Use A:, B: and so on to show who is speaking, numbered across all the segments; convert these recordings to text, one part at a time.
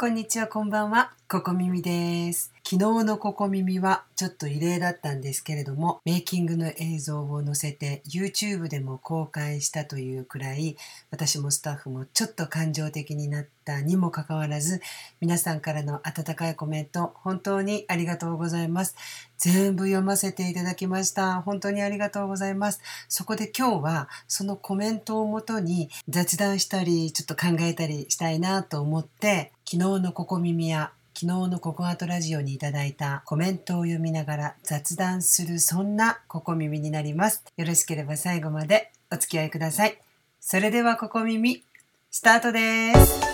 A: こんにちは、こんばんは。ココミミです。昨日のココミミはちょっと異例だったんですけれども、メイキングの映像を載せて YouTube でも公開したというくらい、私もスタッフもちょっと感情的になったにもかかわらず、皆さんからの温かいコメント、本当にありがとうございます。全部読ませていただきました。本当にありがとうございます。そこで今日はそのコメントをもとに雑談したり、ちょっと考えたりしたいなと思って、昨日のここ耳や昨日のココアトラジオにいただいたコメントを読みながら雑談するそんなここ耳になります。よろしければ最後までお付き合いください。それではここ耳、スタートです。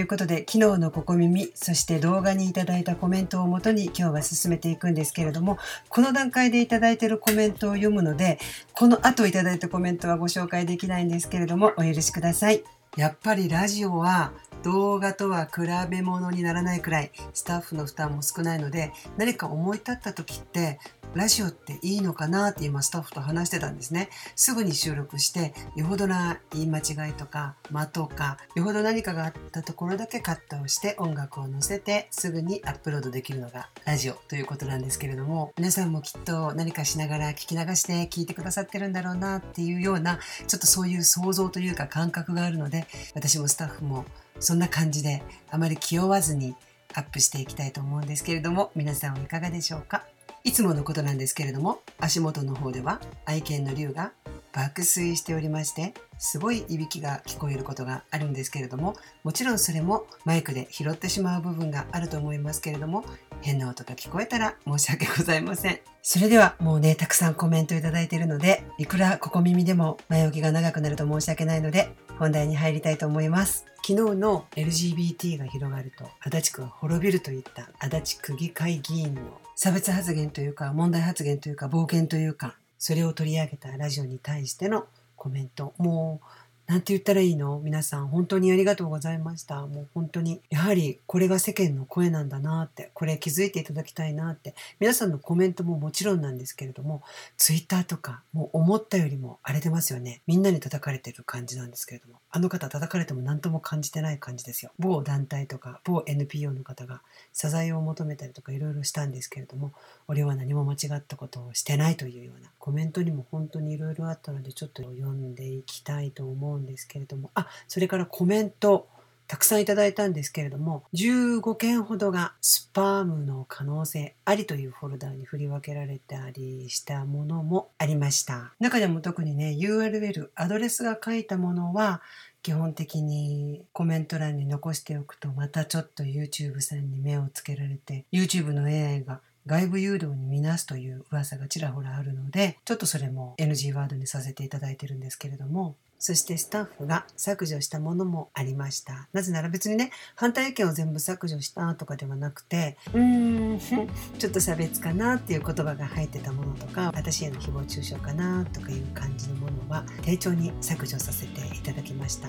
A: いうことで昨日のここ耳そして動画にいただいたコメントをもとに今日は進めていくんですけれどもこの段階でいただいているコメントを読むのでこの後いただいたコメントはご紹介できないんですけれどもお許しください。やっぱりラジオは動画とは比べ物にならないくらいスタッフの負担も少ないので何か思い立った時ってラジオっていいのかなって今スタッフと話してたんですね。すぐに収録してよほどな言い間違いとか間とかよほど何かがあったところだけカットをして音楽を載せてすぐにアップロードできるのがラジオということなんですけれども皆さんもきっと何かしながら聞き流して聞いてくださってるんだろうなっていうようなちょっとそういう想像というか感覚があるので私もスタッフもそんな感じであまり気負わずにアップしていきたいと思うんですけれども皆さんはいかがでしょうか？いつものことなんですけれども足元の方では愛犬の竜が爆睡しておりましてすごいいびきが聞こえることがあるんですけれどももちろんそれもマイクで拾ってしまう部分があると思いますけれども変な音が聞こえたら申し訳ございません。それではもうねたくさんコメントいただいているのでいくらここ耳でも前置きが長くなると申し訳ないので本題に入りたいと思います。昨日の LGBT が広がると足立区が滅びるといった足立区議会議員の差別発言というか問題発言というか暴言というかそれを取り上げたラジオに対してのコメント。もうなんて言ったらいいの？皆さん本当にありがとうございました。もう本当にやはりこれが世間の声なんだなってこれ気づいていただきたいなって皆さんのコメントももちろんなんですけれどもツイッターとかもう思ったよりも荒れてますよね。みんなに叩かれてる感じなんですけれどもあの方叩かれても何とも感じてない感じですよ。某団体とか某 NPO の方が謝罪を求めたりとかいろいろしたんですけれども俺は何も間違ったことをしてないというようなコメントにも本当にいろいろあったのでちょっと読んでいきたいと思うんんですけれどもあそれからコメントたくさんいただいたんですけれども15件ほどがスパムの可能性ありというフォルダに振り分けられたりしたものもありました。中でも特にね URL アドレスが書いたものは基本的にコメント欄に残しておくとまたちょっと YouTube さんに目をつけられて YouTube の AI が外部誘導に見なすという噂がちらほらあるのでちょっとそれも NG ワードにさせていただいてるんですけれどもそしてスタッフが削除したものもありました。なぜなら別にね反対意見を全部削除したとかではなくてうーん。ちょっと差別かなっていう言葉が入ってたものとか私への誹謗中傷かなとかいう感じのものは丁重に削除させていただきました。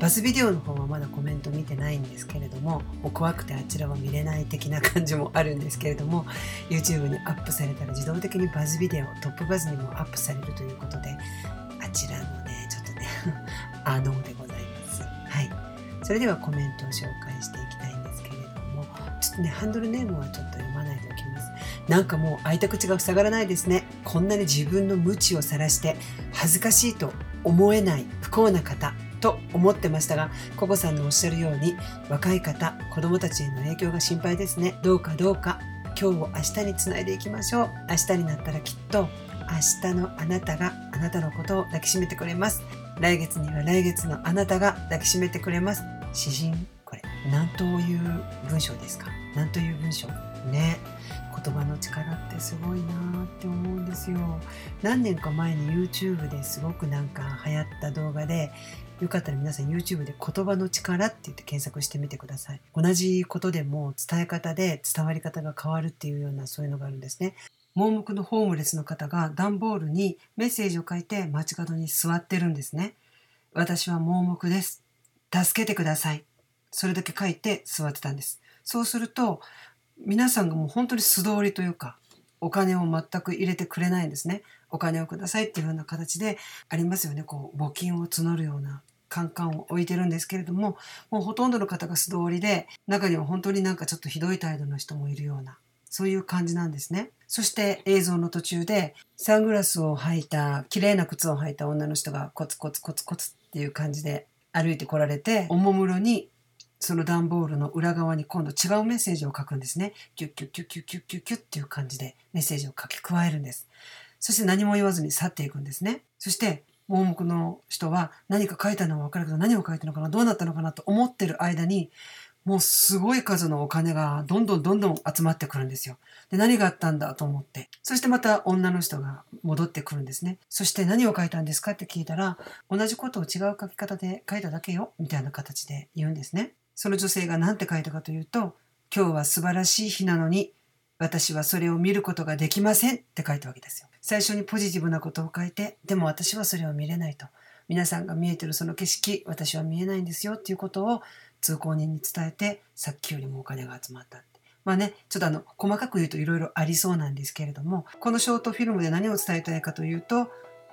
A: バズビデオの方はまだコメント見てないんですけれどももう怖くてあちらは見れない的な感じもあるんですけれども YouTube にアップされたら自動的にバズビデオトップバズにもアップされるということであちらのねちょっとね あのでございます。はい。それではコメントを紹介していきたいんですけれどもちょっとねハンドルネームはちょっと読まないでおきます。なんかもう開いた口が塞がらないですね。こんなに自分の無知を晒して恥ずかしいと思えない不幸な方と思ってましたがココさんのおっしゃるように若い方子供たちへの影響が心配ですね。どうかどうか今日を明日につないでいきましょう。明日になったらきっと明日のあなたがあなたのことを抱きしめてくれます。来月には来月のあなたが抱きしめてくれます。詩人これ何という文章ですか？何という文章？ね。言葉の力ってすごいなーって思うんですよ。何年か前に YouTube ですごくなんか流行った動画でよかったら皆さん YouTube で言葉の力って言って検索してみてください。同じことでも伝え方で伝わり方が変わるっていうようなそういうのがあるんですね。盲目のホームレスの方が段ボールにメッセージを書いて街角に座ってるんですね。私は盲目です。助けてください。それだけ書いて座ってたんです。そうすると皆さんがもう本当に素通りというかお金を全く入れてくれないんですね。お金をくださいっていうような形でありますよね。こう募金を募るようなカンカンを置いてるんですけれどももうほとんどの方が素通りで中には本当になんかちょっとひどい態度の人もいるようなそういう感じなんですね。そして映像の途中でサングラスを履いた綺麗な靴を履いた女の人がコツコツコツコツっていう感じで歩いてこられておもむろにその段ボールの裏側に今度違うメッセージを書くんですね。キュッキュッキュッキュッキュッキュッキュッっていう感じでメッセージを書き加えるんです。そして何も言わずに去っていくんですね。そして盲目の人は何か書いたのは分かるけど何を書いたのかなどうなったのかなと思ってる間にもうすごい数のお金がどんどんどんどん集まってくるんですよ。で、何があったんだと思って。そしてまた女の人が戻ってくるんですね。そして何を書いたんですかって聞いたら、同じことを違う書き方で書いただけよ、みたいな形で言うんですね。その女性が何て書いたかというと、今日は素晴らしい日なのに、私はそれを見ることができませんって書いたわけですよ。最初にポジティブなことを書いて、でも私はそれを見れないと。皆さんが見えてるその景色、私は見えないんですよっていうことを通行人に伝えてさっきよりもお金が集まったって。まあね、ちょっとあの細かく言うといろいろありそうなんですけれどもこのショートフィルムで何を伝えたいかというと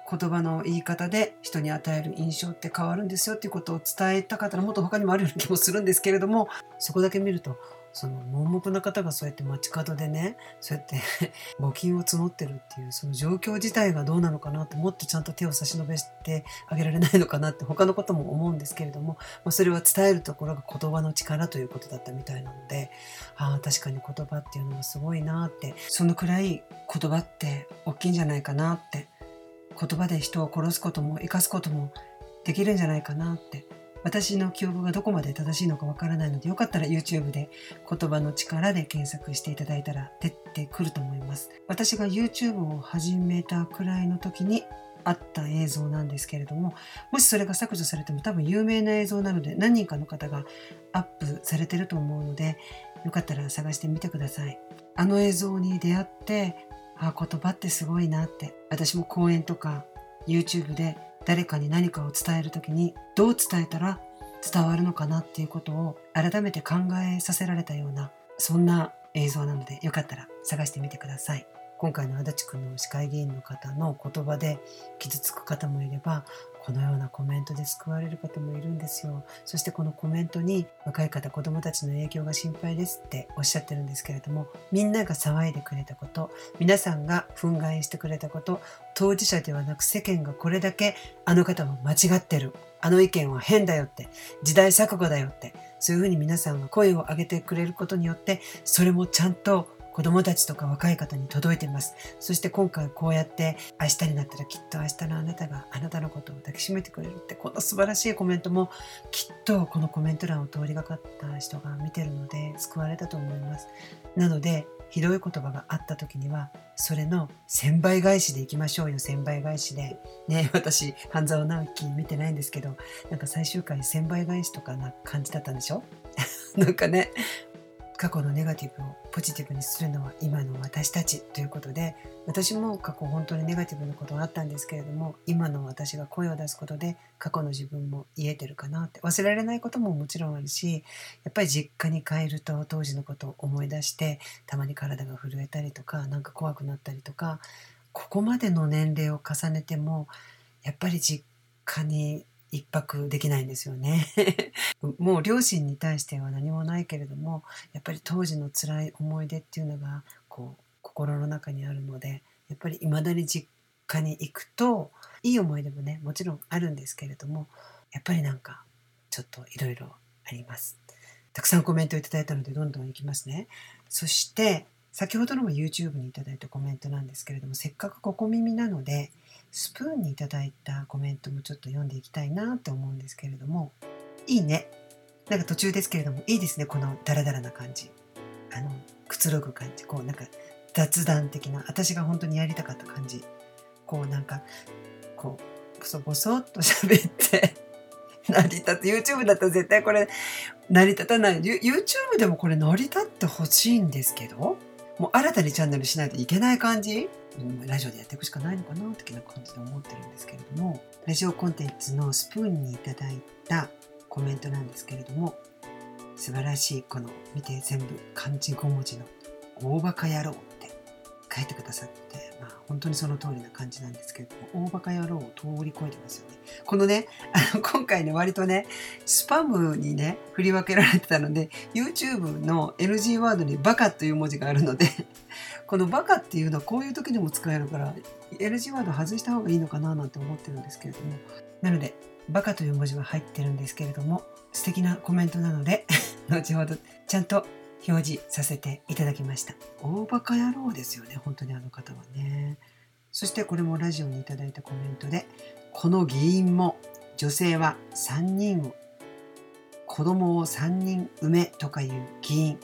A: 言葉の言い方で人に与える印象って変わるんですよっていうことを伝えたかったらもっと他にもあるような気もするんですけれどもそこだけ見るとその盲目な方がそうやって街角でねそうやって 募金を募ってるっていうその状況自体がどうなのかなってもっとちゃんと手を差し伸べてあげられないのかなって他のことも思うんですけれども、まあ、それは伝えるところが言葉の力ということだったみたいなのでああ確かに言葉っていうのはすごいなってそのくらい言葉って大きいんじゃないかなって言葉で人を殺すことも生かすこともできるんじゃないかなって私の記憶がどこまで正しいのかわからないのでよかったら YouTube で言葉の力で検索していただいたら出てくると思います。私が YouTube を始めたくらいの時にあった映像なんですけれどももしそれが削除されても多分有名な映像なので何人かの方がアップされてると思うのでよかったら探してみてください。あの映像に出会ってあ言葉ってすごいなって私も講演とか YouTube で誰かに何かを伝える時にどう伝えたら伝わるのかなっていうことを改めて考えさせられたようなそんな映像なのでよかったら探してみてください。今回の足立区の市会議員の方の言葉で傷つく方もいればこのようなコメントで救われる方もいるんですよ。そしてこのコメントに若い方子どもたちの影響が心配ですっておっしゃってるんですけれどもみんなが騒いでくれたこと皆さんが憤慨してくれたこと当事者ではなく世間がこれだけあの方は間違ってる。あの意見は変だよって時代錯誤だよってそういうふうに皆さんが声を上げてくれることによってそれもちゃんと子供たちとか若い方に届いてます。そして今回こうやって明日になったらきっと明日のあなたがあなたのことを抱きしめてくれるってこの素晴らしいコメントもきっとこのコメント欄を通りがかった人が見てるので救われたと思います。なのでひどい言葉があった時にはそれの1000倍返しでいきましょうよ1000倍返しでね 私半沢直樹見てないんですけどなんか最終回1000倍返しとかな感じだったんでしょ？なんかね過去のネガティブをポジティブにするのは今の私たちということで私も過去本当にネガティブなことがあったんですけれども今の私が声を出すことで過去の自分も言えてるかなって。忘れられないことももちろんあるしやっぱり実家に帰ると当時のことを思い出してたまに体が震えたりとか何か怖くなったりとかここまでの年齢を重ねてもやっぱり実家に一泊できないんですよね もう両親に対しては何もないけれどもやっぱり当時の辛い思い出っていうのがこう心の中にあるのでやっぱり未だに実家に行くといい思い出もねもちろんあるんですけれどもやっぱりなんかちょっといろいろあります。たくさんコメントいただいたのでどんどんいきますね。そして先ほどのも YouTube にいただいたコメントなんですけれどもせっかくここ耳なのでスプーンにいただいたコメントもちょっと読んでいきたいなと思うんですけれどもいいね。なんか途中ですけれどもいいですね。このダラダラな感じ。あのくつろぐ感じ。こうなんか雑談的な私が本当にやりたかった感じ。こうなんかこうボソボソっと喋って 成り立って YouTube だったら絶対これ成り立たない。YouTube でもこれ成り立ってほしいんですけどもう新たにチャンネルしないといけない感じ？ラジオでやっていくしかないのかな的な感じで思ってるんですけれどもラジオコンテンツのスプーンにいただいたコメントなんですけれども素晴らしいこの見て全部漢字5文字の大バカ野郎って書いてくださって、まあ、本当にその通りな感じなんですけれども大バカ野郎を通り越えてますよね。このね あの今回ね割とねスパムにね振り分けられてたので YouTube の NG ワードにバカという文字があるのでこのバカっていうのはこういう時でも使えるから NG ワード外した方がいいのかななんて思ってるんですけれども。なのでバカという文字は入ってるんですけれども素敵なコメントなので 後ほどちゃんと表示させていただきました。大バカ野郎ですよね本当にあの方はね。そしてこれもラジオにいただいたコメントでこの議員も女性は3人を子供を3人産めとかいう議員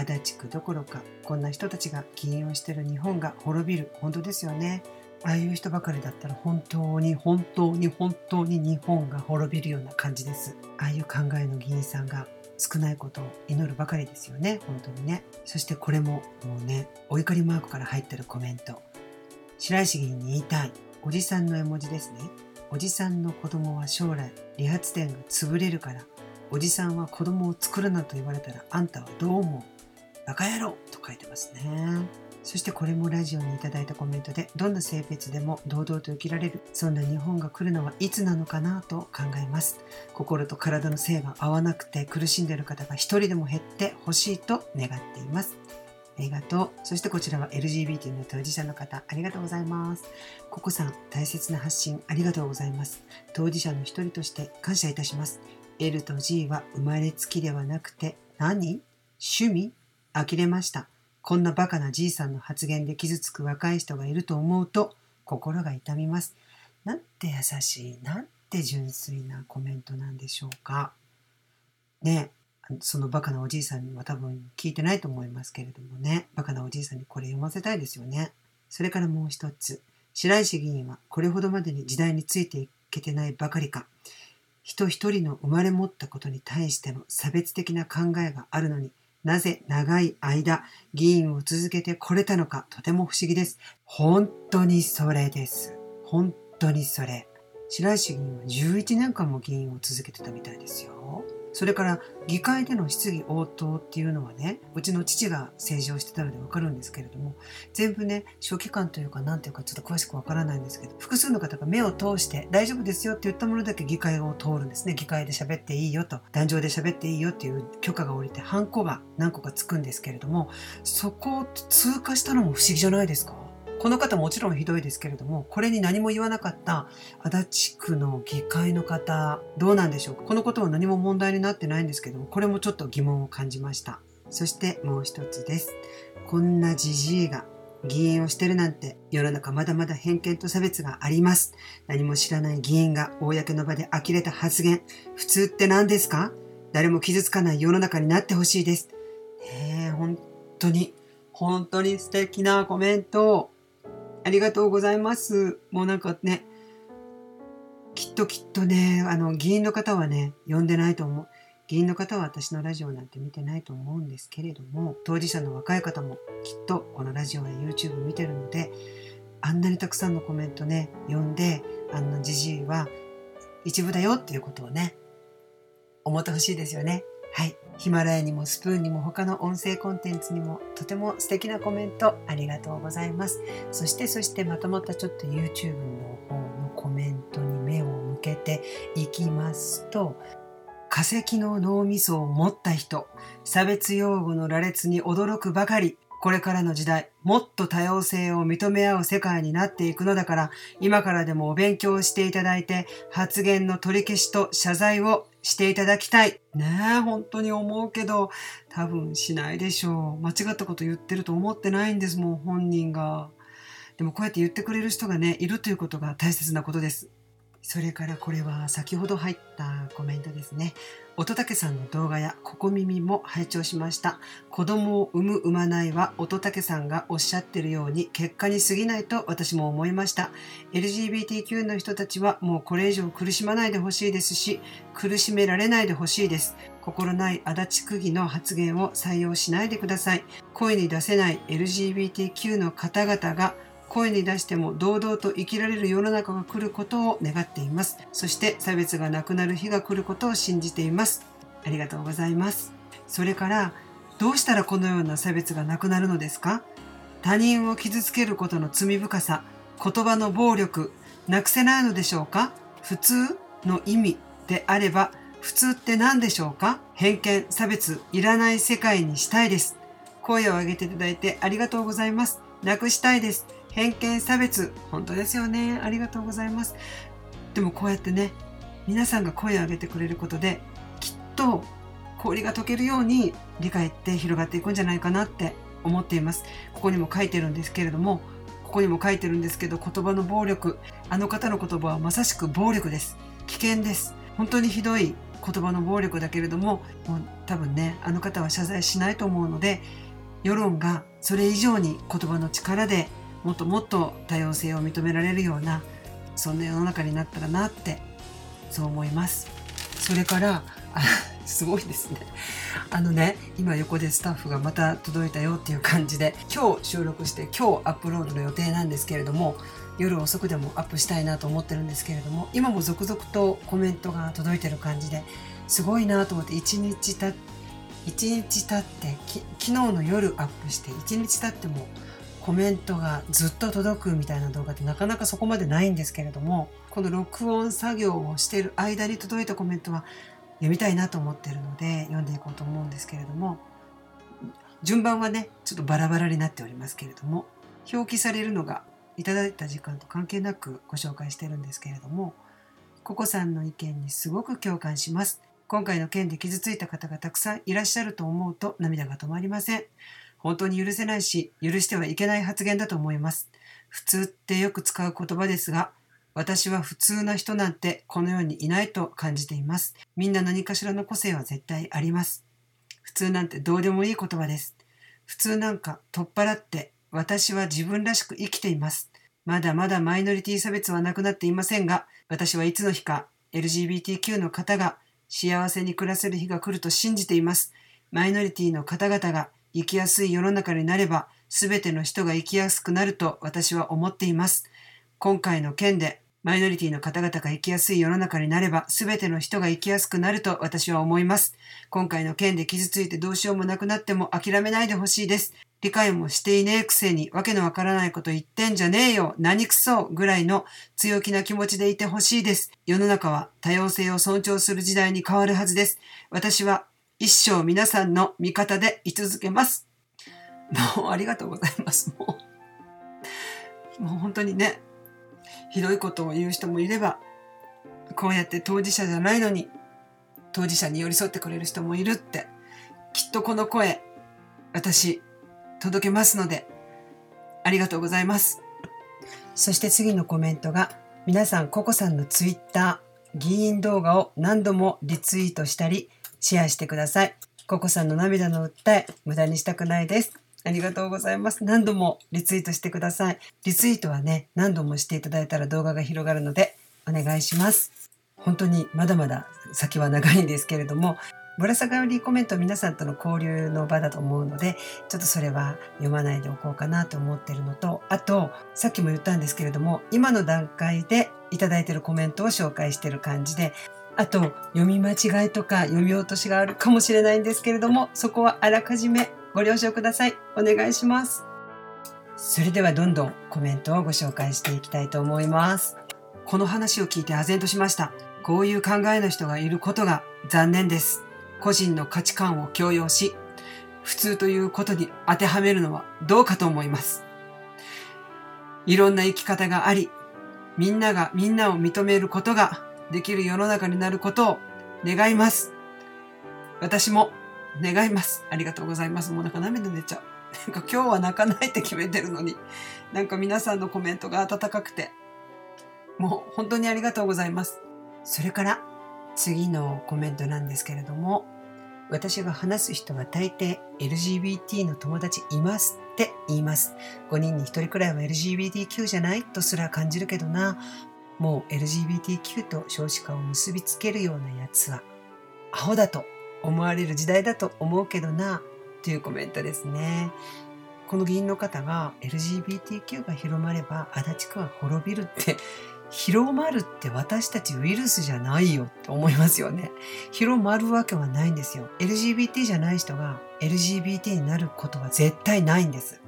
A: 足立区どころかこんな人たちが議員をしてる日本が滅びる。本当ですよね。ああいう人ばかりだったら本当に本当に本当に日本が滅びるような感じです。ああいう考えの議員さんが少ないことを祈るばかりですよね。本当にね。そしてこれももうねお怒りマークから入ってるコメント。白石議員に言いたい。おじさんの絵文字ですね。おじさんの子供は将来理髪店が潰れるからおじさんは子供を作るなと言われたらあんたはどう思う？バカ野郎と書いてますね。そしてこれもラジオにいただいたコメントでどんな性別でも堂々と生きられるそんな日本が来るのはいつなのかなと考えます。心と体の性が合わなくて苦しんでいる方が一人でも減ってほしいと願っています。ありがとう。そしてこちらは LGBT の当事者の方ありがとうございます。ココさん大切な発信ありがとうございます。当事者の一人として感謝いたします。L と G は生まれつきではなくて何？趣味？呆れましたこんなバカなじいさんの発言で傷つく若い人がいると思うと心が痛みます。なんて優しい、なんて純粋なコメントなんでしょうか。ねそのバカなおじいさんには多分聞いてないと思いますけれどもね、バカなおじいさんにこれ読ませたいですよね。それからもう一つ、白石議員はこれほどまでに時代についていけてないばかりか、人一人の生まれ持ったことに対しての差別的な考えがあるのになぜ長い間議員を続けてこれたのかとても不思議です。本当にそれです。本当にそれ。白石議員は11年間も議員を続けてたみたいですよ。それから議会での質疑応答っていうのはねうちの父が政治をしてたのでわかるんですけれども全部ね書記官というか何ていうかちょっと詳しくわからないんですけど複数の方が目を通して大丈夫ですよって言ったものだけ議会を通るんですね。議会で喋っていいよと壇上で喋っていいよっていう許可が下りてハンコが何個かつくんですけれどもそこを通過したのも不思議じゃないですか？この方もちろんひどいですけれども、これに何も言わなかった足立区の議会の方、どうなんでしょうか？このことは何も問題になってないんですけども、これもちょっと疑問を感じました。そしてもう一つです。こんなじじいが議員をしてるなんて世の中まだまだ偏見と差別があります。何も知らない議員が公の場で呆れた発言。普通って何ですか？誰も傷つかない世の中になってほしいです。ええ、本当に、本当に素敵なコメントありがとうございます。もうなんかね、きっときっとね、あの、議員の方はね、呼んでないと思う。議員の方は私のラジオなんて見てないと思うんですけれども、当事者の若い方もきっとこのラジオや YouTube 見てるので、あんなにたくさんのコメントね、読んで、あんなじじいは一部だよっていうことをね、思ってほしいですよね。はい。ヒマラヤにもスプーンにも他の音声コンテンツにもとても素敵なコメントありがとうございます。そしてそしてまとまったちょっと YouTube の方のコメントに目を向けていきますと、化石の脳みそを持った人、差別用語の羅列に驚くばかり、これからの時代、もっと多様性を認め合う世界になっていくのだから、今からでもお勉強していただいて、発言の取り消しと謝罪をしていただきたい。ねえ、本当に思うけど、多分しないでしょう。間違ったこと言ってると思ってないんですもう、本人が。でもこうやって言ってくれる人がね、いるということが大切なことです。それからこれは先ほど入ったコメントですね。乙武さんの動画やここ耳も拝聴しました。子供を産む産まないは乙武さんがおっしゃってるように結果に過ぎないと私も思いました。LGBTQ の人たちはもうこれ以上苦しまないでほしいですし、苦しめられないでほしいです。心ない足立区議の発言を採用しないでください。声に出せない LGBTQ の方々が声に出しても堂々と生きられる世の中が来ることを願っています。そして差別がなくなる日が来ることを信じています。ありがとうございます。それから、どうしたらこのような差別がなくなるのですか？他人を傷つけることの罪深さ、言葉の暴力、なくせないのでしょうか？普通の意味であれば、普通って何でしょうか？偏見、差別、いらない世界にしたいです。声を上げていただいてありがとうございます。なくしたいです。偏見、差別、本当ですよね。ありがとうございます。でもこうやってね、皆さんが声を上げてくれることで、きっと氷が溶けるように理解って広がっていくんじゃないかなって思っています。ここにも書いてるんですけれども、ここにも書いてるんですけど、言葉の暴力、あの方の言葉はまさしく暴力です。危険です。本当にひどい言葉の暴力だけれども、もう多分ね、あの方は謝罪しないと思うので、世論がそれ以上に言葉の力でもっともっと多様性を認められるような、そんな世の中になったらなって、そう思います。それからあ、すごいですね。あのね、今横でスタッフがまた届いたよっていう感じで、今日収録して今日アップロードの予定なんですけれども、夜遅くでもアップしたいなと思ってるんですけれども、今も続々とコメントが届いてる感じで、すごいなと思って1日た1日経って昨日の夜アップして1日経ってもコメントがずっと届くみたいな動画ってなかなかそこまでないんですけれどもこの録音作業をしている間に届いたコメントは読みたいなと思ってるので読んでいこうと思うんですけれども順番はねちょっとバラバラになっておりますけれども表記されるのがいただいた時間と関係なくご紹介してるんですけれどもココさんの意見にすごく共感します。今回の件で傷ついた方がたくさんいらっしゃると思うと涙が止まりません。本当に許せないし許してはいけない発言だと思います普通ってよく使う言葉ですが私は普通な人なんてこの世にいないと感じています。みんな何かしらの個性は絶対あります。普通なんてどうでもいい言葉です。普通なんか取っ払って私は自分らしく生きています。まだまだマイノリティ差別はなくなっていませんが、私はいつの日か LGBTQ の方が幸せに暮らせる日が来ると信じています。マイノリティの方々が生きやすい世の中になれば、すべての人が生きやすくなると私は思っています。今回の件でマイノリティの方々が生きやすい世の中になれば、すべての人が生きやすくなると私は思います。今回の件で傷ついてどうしようもなくなっても諦めないでほしいです。理解もしていねえくせに、わけのわからないこと言ってんじゃねえよ、何くそぐらいの強気な気持ちでいてほしいです。世の中は多様性を尊重する時代に変わるはずです。私は一生皆さんの味方で居続けます。もうありがとうございます。もう、もう本当にね、ひどいことを言う人もいれば、こうやって当事者じゃないのに、当事者に寄り添ってくれる人もいるって、きっとこの声、私、届けますので、ありがとうございます。そして次のコメントが、皆さん、ココさんのツイッター、議員動画を何度もリツイートしたり、シェアしてください。ココさんの涙の訴え、無駄にしたくないです。ありがとうございます。何度もリツイートしてください。リツイートはね、何度もしていただいたら動画が広がるので、お願いします。本当にまだまだ先は長いんですけれども、ぶら下がりコメント皆さんとの交流の場だと思うので、ちょっとそれは読まないでおこうかなと思ってるのと、あと、さっきも言ったんですけれども、今の段階でいただいてるコメントを紹介してる感じで、あと、読み間違いとか読み落としがあるかもしれないんですけれども、そこはあらかじめご了承ください。お願いします。それではどんどんコメントをご紹介していきたいと思います。この話を聞いて唖然としました。こういう考えの人がいることが残念です。個人の価値観を強要し、普通ということに当てはめるのはどうかと思います。いろんな生き方があり、みんながみんなを認めることができる世の中になることを願います。私も願います。ありがとうございます。もうなんか涙出ちゃう。なんか今日は泣かないって決めてるのに、なんか皆さんのコメントが温かくて、もう本当にありがとうございます。それから次のコメントなんですけれども、私が話す人は大抵 LGBT の友達いますって言います。5人に1人くらいは LGBTQ じゃないとすら感じるけどな、もう LGBTQ と少子化を結びつけるようなやつはアホだと思われる時代だと思うけどな、というコメントですね。この議員の方が LGBTQ が広まれば足立区は滅びるって広まるって私たちウイルスじゃないよって思いますよね。広まるわけはないんですよ。LGBT じゃない人が LGBT になることは絶対ないんです。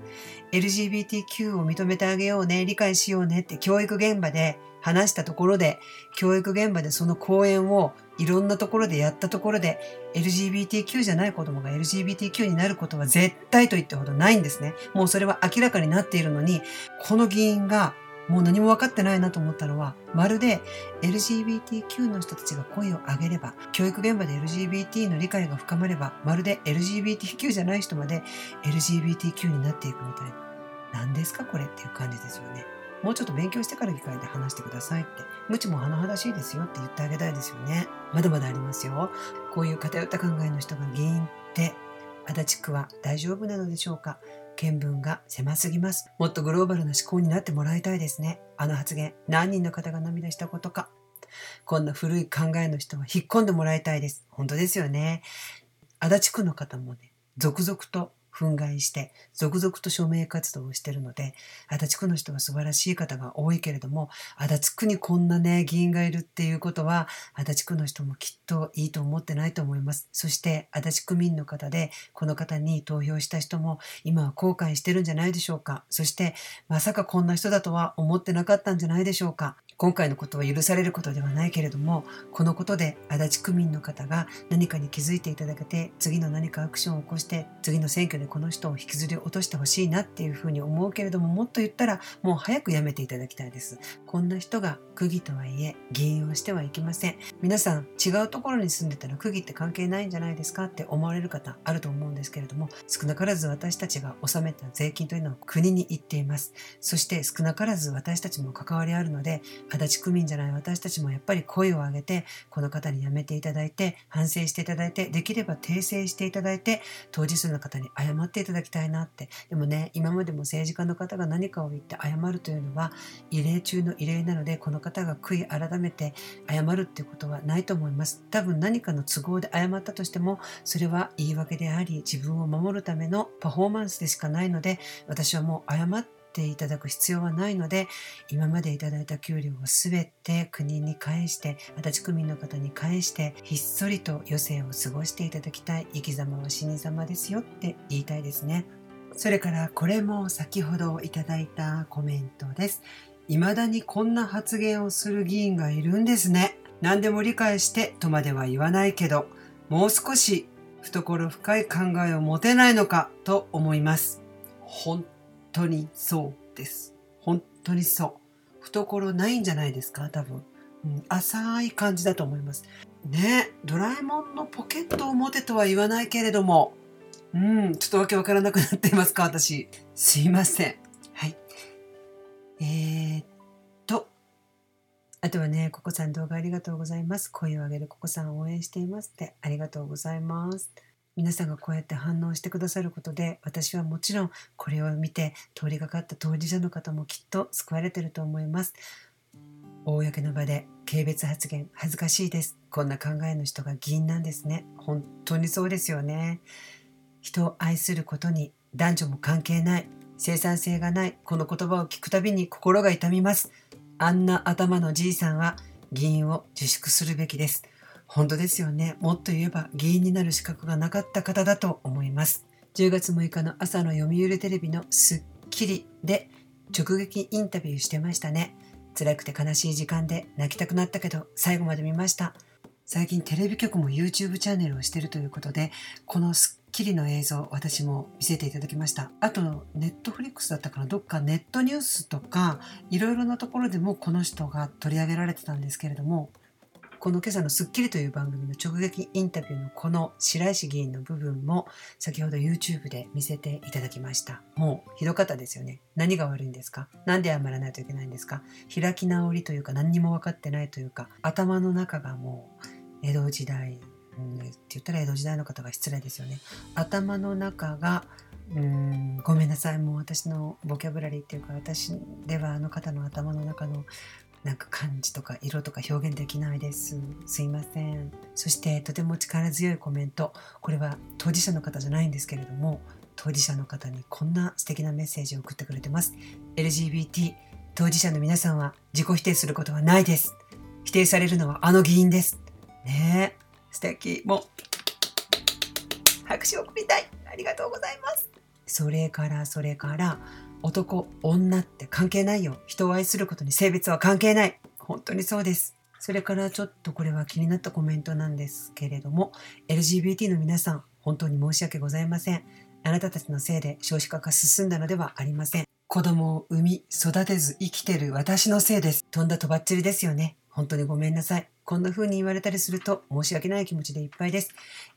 A: LGBTQ を認めてあげようね、理解しようねって教育現場で話したところで、教育現場でその講演をいろんなところでやったところで、LGBTQ じゃない子供が LGBTQ になることは絶対と言ってほどないんですね。もうそれは明らかになっているのに、この議員がもう何も分かってないなと思ったのは、まるで LGBTQ の人たちが声を上げれば、教育現場で LGBT の理解が深まれば、まるで LGBTQ じゃない人まで LGBTQ になっていくみたいな。何ですかこれっていう感じですよね。もうちょっと勉強してから議会で話してくださいって、無知も甚だしいですよって言ってあげたいですよね。まだまだありますよ。こういう偏った考えの人が議員って、足立区は大丈夫なのでしょうか見聞が狭すぎます。もっとグローバルな思考になってもらいたいですね。あの発言、何人の方が涙したことか。こんな古い考えの人は引っ込んでもらいたいです。本当ですよね。足立区の方もね、続々と憤慨して続々と署名活動をしているので足立区の人は素晴らしい方が多いけれども足立区にこんなね議員がいるっていうことは足立区の人もきっといいと思ってないと思います。そして足立区民の方でこの方に投票した人も今は後悔してるんじゃないでしょうか。そしてまさかこんな人だとは思ってなかったんじゃないでしょうか。今回のことは許されることではないけれどもこのことで足立区民の方が何かに気づいていただけて次の何かアクションを起こして次の選挙でこの人を引きずり落としてほしいなっていうふうに思うけれどももっと言ったらもう早くやめていただきたいです。こんな人が区議とはいえ議員をしてはいけません。皆さん違うところに住んでたら区議って関係ないんじゃないですか？って思われる方あると思うんですけれども少なからず私たちが納めた税金というのは国に行っています。そして少なからず私たちも関わりあるので足立区民じゃない私たちもやっぱり声を上げてこの方に辞めていただいて反省していただいてできれば訂正していただいて当事者の方に謝っていただきたいなって。でもね今までも政治家の方が何かを言って謝るというのは異例中の異例なのでこの方が悔い改めて謝るっていうことはないと思います。多分何かの都合で謝ったとしてもそれは言い訳であり自分を守るためのパフォーマンスでしかないので私はもう謝ってていただく必要はないので今までいただいた給料を全て国に返して足立区民の方に返してひっそりと余生を過ごしていただきたい。生き様は死に様ですよって言いたいですね。それからこれも先ほどいただいたコメントです。未だにこんな発言をする議員がいるんですね。何でも理解してとまでは言わないけどもう少し懐深い考えを持てないのかと思います。本当にそうです。本当にそう。懐ないんじゃないですか？多分、うん。浅い感じだと思います。ねドラえもんのポケットを持てとは言わないけれども、うん、ちょっとわけわからなくなっていますか？私。すいません。はい。えー、っと、あとはね、ココさん動画ありがとうございます。声を上げるココさん応援していますってありがとうございます。皆さんがこうやって反応してくださることで私はもちろんこれを見て通りがかった当事者の方もきっと救われてると思います。公の場で軽蔑発言恥ずかしいです。こんな考えの人が議員なんですね。本当にそうですよね。人を愛することに男女も関係ない。生産性がない。この言葉を聞くたびに心が痛みます。あんな頭のじいさんは議員を自粛するべきです。本当ですよね。もっと言えば議員になる資格がなかった方だと思います。10月6日の朝の読売テレビのスッキリで直撃インタビューしてましたね。辛くて悲しい時間で泣きたくなったけど最後まで見ました。最近テレビ局も YouTube チャンネルをしてるということで、このスッキリの映像私も見せていただきました。あと、ネットフリックスだったかな、どっかネットニュースとか、いろいろなところでもこの人が取り上げられてたんですけれども、この今朝のスッキリという番組の直撃インタビューのこの白石議員の部分も先ほど YouTube で見せていただきました。もうひどかったですよね。何が悪いんですか？何で謝らないといけないんですか？開き直りというか何にも分かってないというか頭の中がもう江戸時代、うん、って言ったら江戸時代の方が失礼ですよね。頭の中がうんごめんなさいもう私のボキャブラリーっていうか私ではあの方の頭の中のなんか感じとか色とか表現できないです。すいません。そしてとても力強いコメント。これは当事者の方じゃないんですけれども、当事者の方にこんな素敵なメッセージを送ってくれてます。LGBT 当事者の皆さんは自己否定することはないです。否定されるのはあの議員です。ねえ、素敵。もう、拍手を送りたい。ありがとうございます。それから、それから、男、女って関係ないよ。人を愛することに性別は関係ない。本当にそうです。それからちょっとこれは気になったコメントなんですけれども、LGBT の皆さん、本当に申し訳ございません。あなたたちのせいで少子化が進んだのではありません。子供を産み、育てず生きてる私のせいです。とんだとばっちりですよね。本当にごめんなさい。こんな風に言われたりすると申し訳ない気持ちでいっぱいです。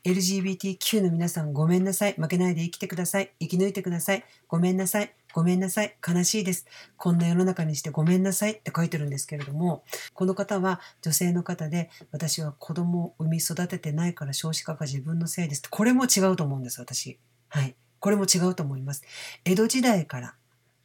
A: LGBTQ の皆さんごめんなさい。負けないで生きてください。生き抜いてください。ごめんなさい。ごめんなさい。悲しいです。こんな世の中にしてごめんなさいって書いてるんですけれども、この方は女性の方で、私は子供を産み育ててないから少子化が自分のせいです。これも違うと思うんです、私。はい。これも違うと思います。江戸時代から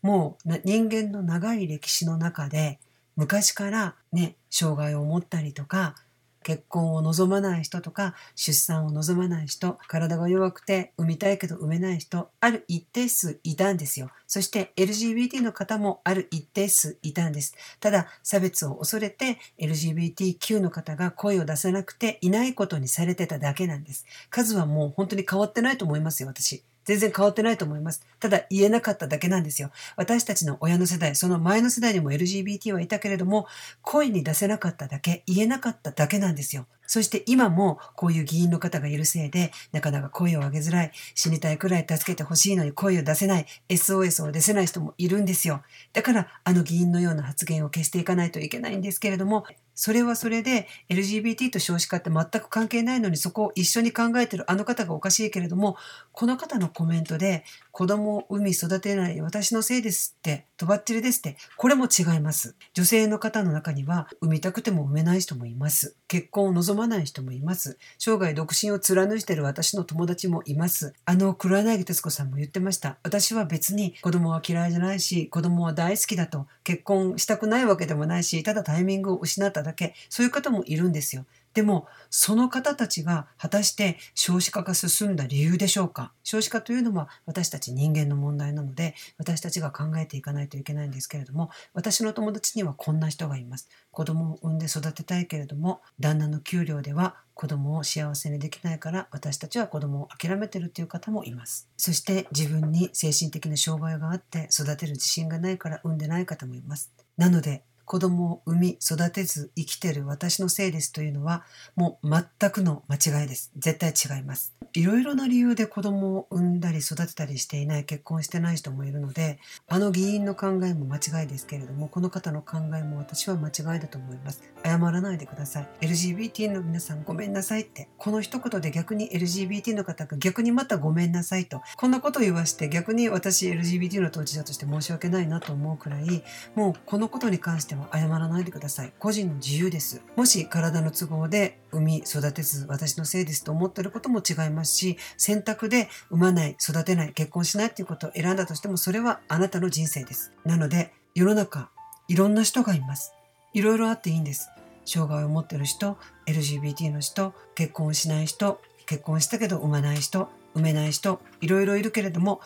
A: もう人間の長い歴史の中で昔からね、障害を持ったりとか、結婚を望まない人とか出産を望まない人体が弱くて産みたいけど産めない人ある一定数いたんですよ。そして LGBT の方もある一定数いたんです。ただ差別を恐れて LGBTQ の方が声を出さなくていないことにされてただけなんです。数はもう本当に変わってないと思いますよ私。全然変わってないと思います。ただ言えなかっただけなんですよ。私たちの親の世代、その前の世代にも LGBT はいたけれども、声に出せなかっただけ、言えなかっただけなんですよ。そして今もこういう議員の方がいるせいで、なかなか声を上げづらい、死にたいくらい助けてほしいのに声を出せない、SOS を出せない人もいるんですよ。だからあの議員のような発言を消していかないといけないんですけれども、それはそれで LGBT と少子化って全く関係ないのにそこを一緒に考えてるあの方がおかしいけれども、この方のコメントで子供を産み育てない私のせいですって、とばっちりですって、これも違います。女性の方の中には産みたくても産めない人もいます。結婚を望まない人もいます。生涯独身を貫いてる私の友達もいます。あの黒柳徹子さんも言ってました。私は別に子供は嫌いじゃないし、子供は大好きだと、結婚したくないわけでもないし、ただタイミングを失っただけ、そういう方もいるんですよ。でも、その方たちが果たして少子化が進んだ理由でしょうか？少子化というのは私たち人間の問題なので、私たちが考えていかないといけないんですけれども、私の友達にはこんな人がいます。子供を産んで育てたいけれども、旦那の給料では子供を幸せにできないから私たちは子供を諦めてるという方もいます。そして自分に精神的な障害があって育てる自信がないから産んでない方もいます。なので子供を産み育てず生きてる私のせいですというのはもう全くの間違いです。絶対違います。いろいろな理由で子供を産んだり育てたりしていない結婚してない人もいるのであの議員の考えも間違いですけれどもこの方の考えも私は間違いだと思います。謝らないでください。LGBT の皆さんごめんなさいってこの一言で逆に LGBT の方が逆にまたごめんなさいとこんなことを言わして逆に私 LGBT の当事者として申し訳ないなと思うくらいもうこのことに関しては謝らないでください。個人の自由です。もし体の都合で産み育てず私のせいですと思ってることも違いますし、選択で産まない、育てない、結婚しないっていうことを選んだとしてもそれはあなたの人生です。なので世の中いろんな人がいます。いろいろあっていいんです。障害を持ってる人、LGBT の人、結婚しない人、結婚したけど産まない人、産めない人、いろいろいるけれども、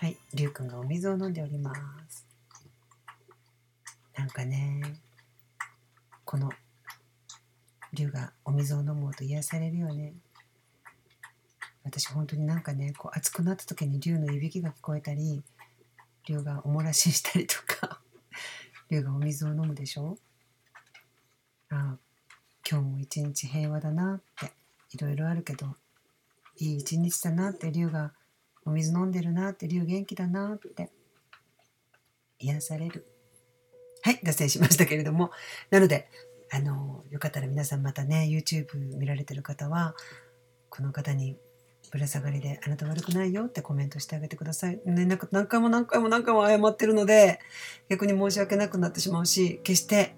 A: はい、りゅうくんがお水を飲んでおります。なんかねこの龍がお水を飲むと癒されるよね私本当になんかねこう暑くなった時に龍のいびきが聞こえたり龍がおもらししたりとか 龍がお水を飲むでしょ？ああ今日も一日平和だなっていろいろあるけどいい一日だなって龍がお水飲んでるなって龍元気だなって癒される。はい、脱線しましたけれども。なので、あの、よかったら皆さんまたね、YouTube 見られてる方は、この方にぶら下がりで、あなた悪くないよってコメントしてあげてください。ね、なんか何回も何回も何回も謝ってるので、逆に申し訳なくなってしまうし、決して、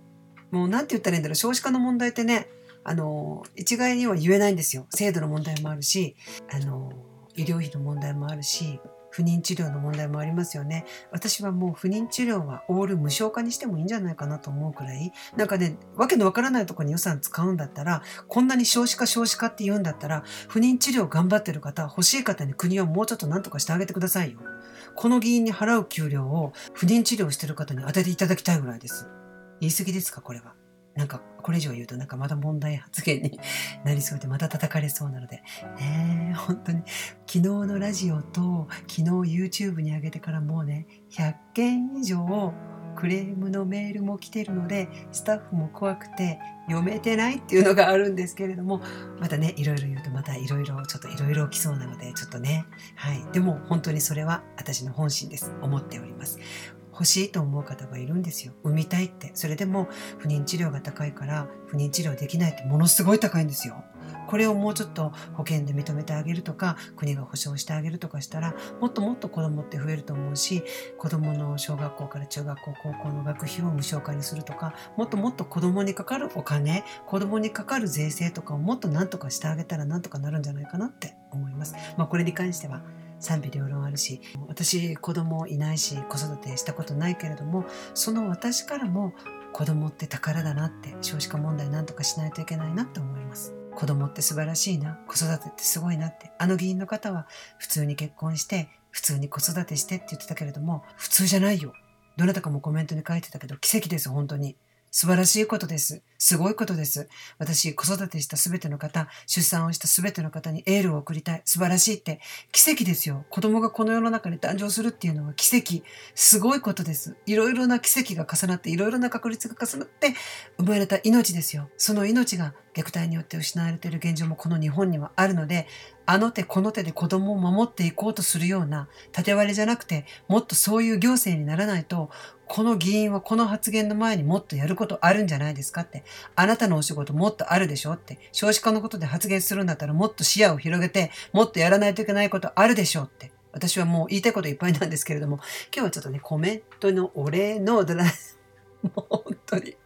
A: もう何て言ったらいいんだろう、少子化の問題ってね、あの、一概には言えないんですよ。制度の問題もあるし、あの、医療費の問題もあるし、不妊治療の問題もありますよね。私はもう不妊治療はオール無償化にしてもいいんじゃないかなと思うくらい、なんかね、わけのわからないとこに予算使うんだったら、こんなに少子化少子化って言うんだったら、不妊治療頑張ってる方、欲しい方に国はもうちょっと何とかしてあげてくださいよ。この議員に払う給料を不妊治療してる方に当てていただきたいぐらいです。言い過ぎですか、これは。なんかこれ以上言うとなんかまた問題発言になりそうでまた叩かれそうなので。ね本当に。昨日のラジオと昨日 YouTube に上げてからもうね100件以上クレームのメールも来てるのでスタッフも怖くて読めてないっていうのがあるんですけれどもまたねいろいろ言うとまたいろいろちょっといろいろ来そうなのでちょっとね。はい。でも本当にそれは私の本心です。思っております。欲しいと思う方がいるんですよ。産みたいって。それでも不妊治療が高いから不妊治療できないってものすごい高いんですよ。これをもうちょっと保険で認めてあげるとか国が保障してあげるとかしたらもっともっと子供って増えると思うし子供の小学校から中学校高校の学費を無償化にするとかもっともっと子供にかかるお金子供にかかる税制とかをもっと何とかしてあげたらなんとかなるんじゃないかなって思います。まあ、これに関しては賛否両論あるし私子供いないし子育てしたことないけれどもその私からも子供って宝だなって少子化問題なんとかしないといけないなって思います。子供って素晴らしいな子育てってすごいなって。あの議員の方は普通に結婚して普通に子育てしてって言ってたけれども普通じゃないよ。どなたかもコメントに書いてたけど奇跡です本当に。素晴らしいことです。すごいことです。私、子育てしたすべての方、出産をしたすべての方にエールを送りたい。素晴らしいって、奇跡ですよ。子供がこの世の中に誕生するっていうのは奇跡。すごいことです。いろいろな奇跡が重なって、いろいろな確率が重なって、生まれた命ですよ。その命が虐待によって失われている現状もこの日本にはあるので、あの手この手で子供を守っていこうとするような縦割りじゃなくて、もっとそういう行政にならないと、この議員はこの発言の前にもっとやることあるんじゃないですかって。あなたのお仕事もっとあるでしょって。少子化のことで発言するんだったらもっと視野を広げて、もっとやらないといけないことあるでしょって。私はもう言いたいこといっぱいなんですけれども、今日はちょっとね、コメントのお礼のドラ、もう本当に。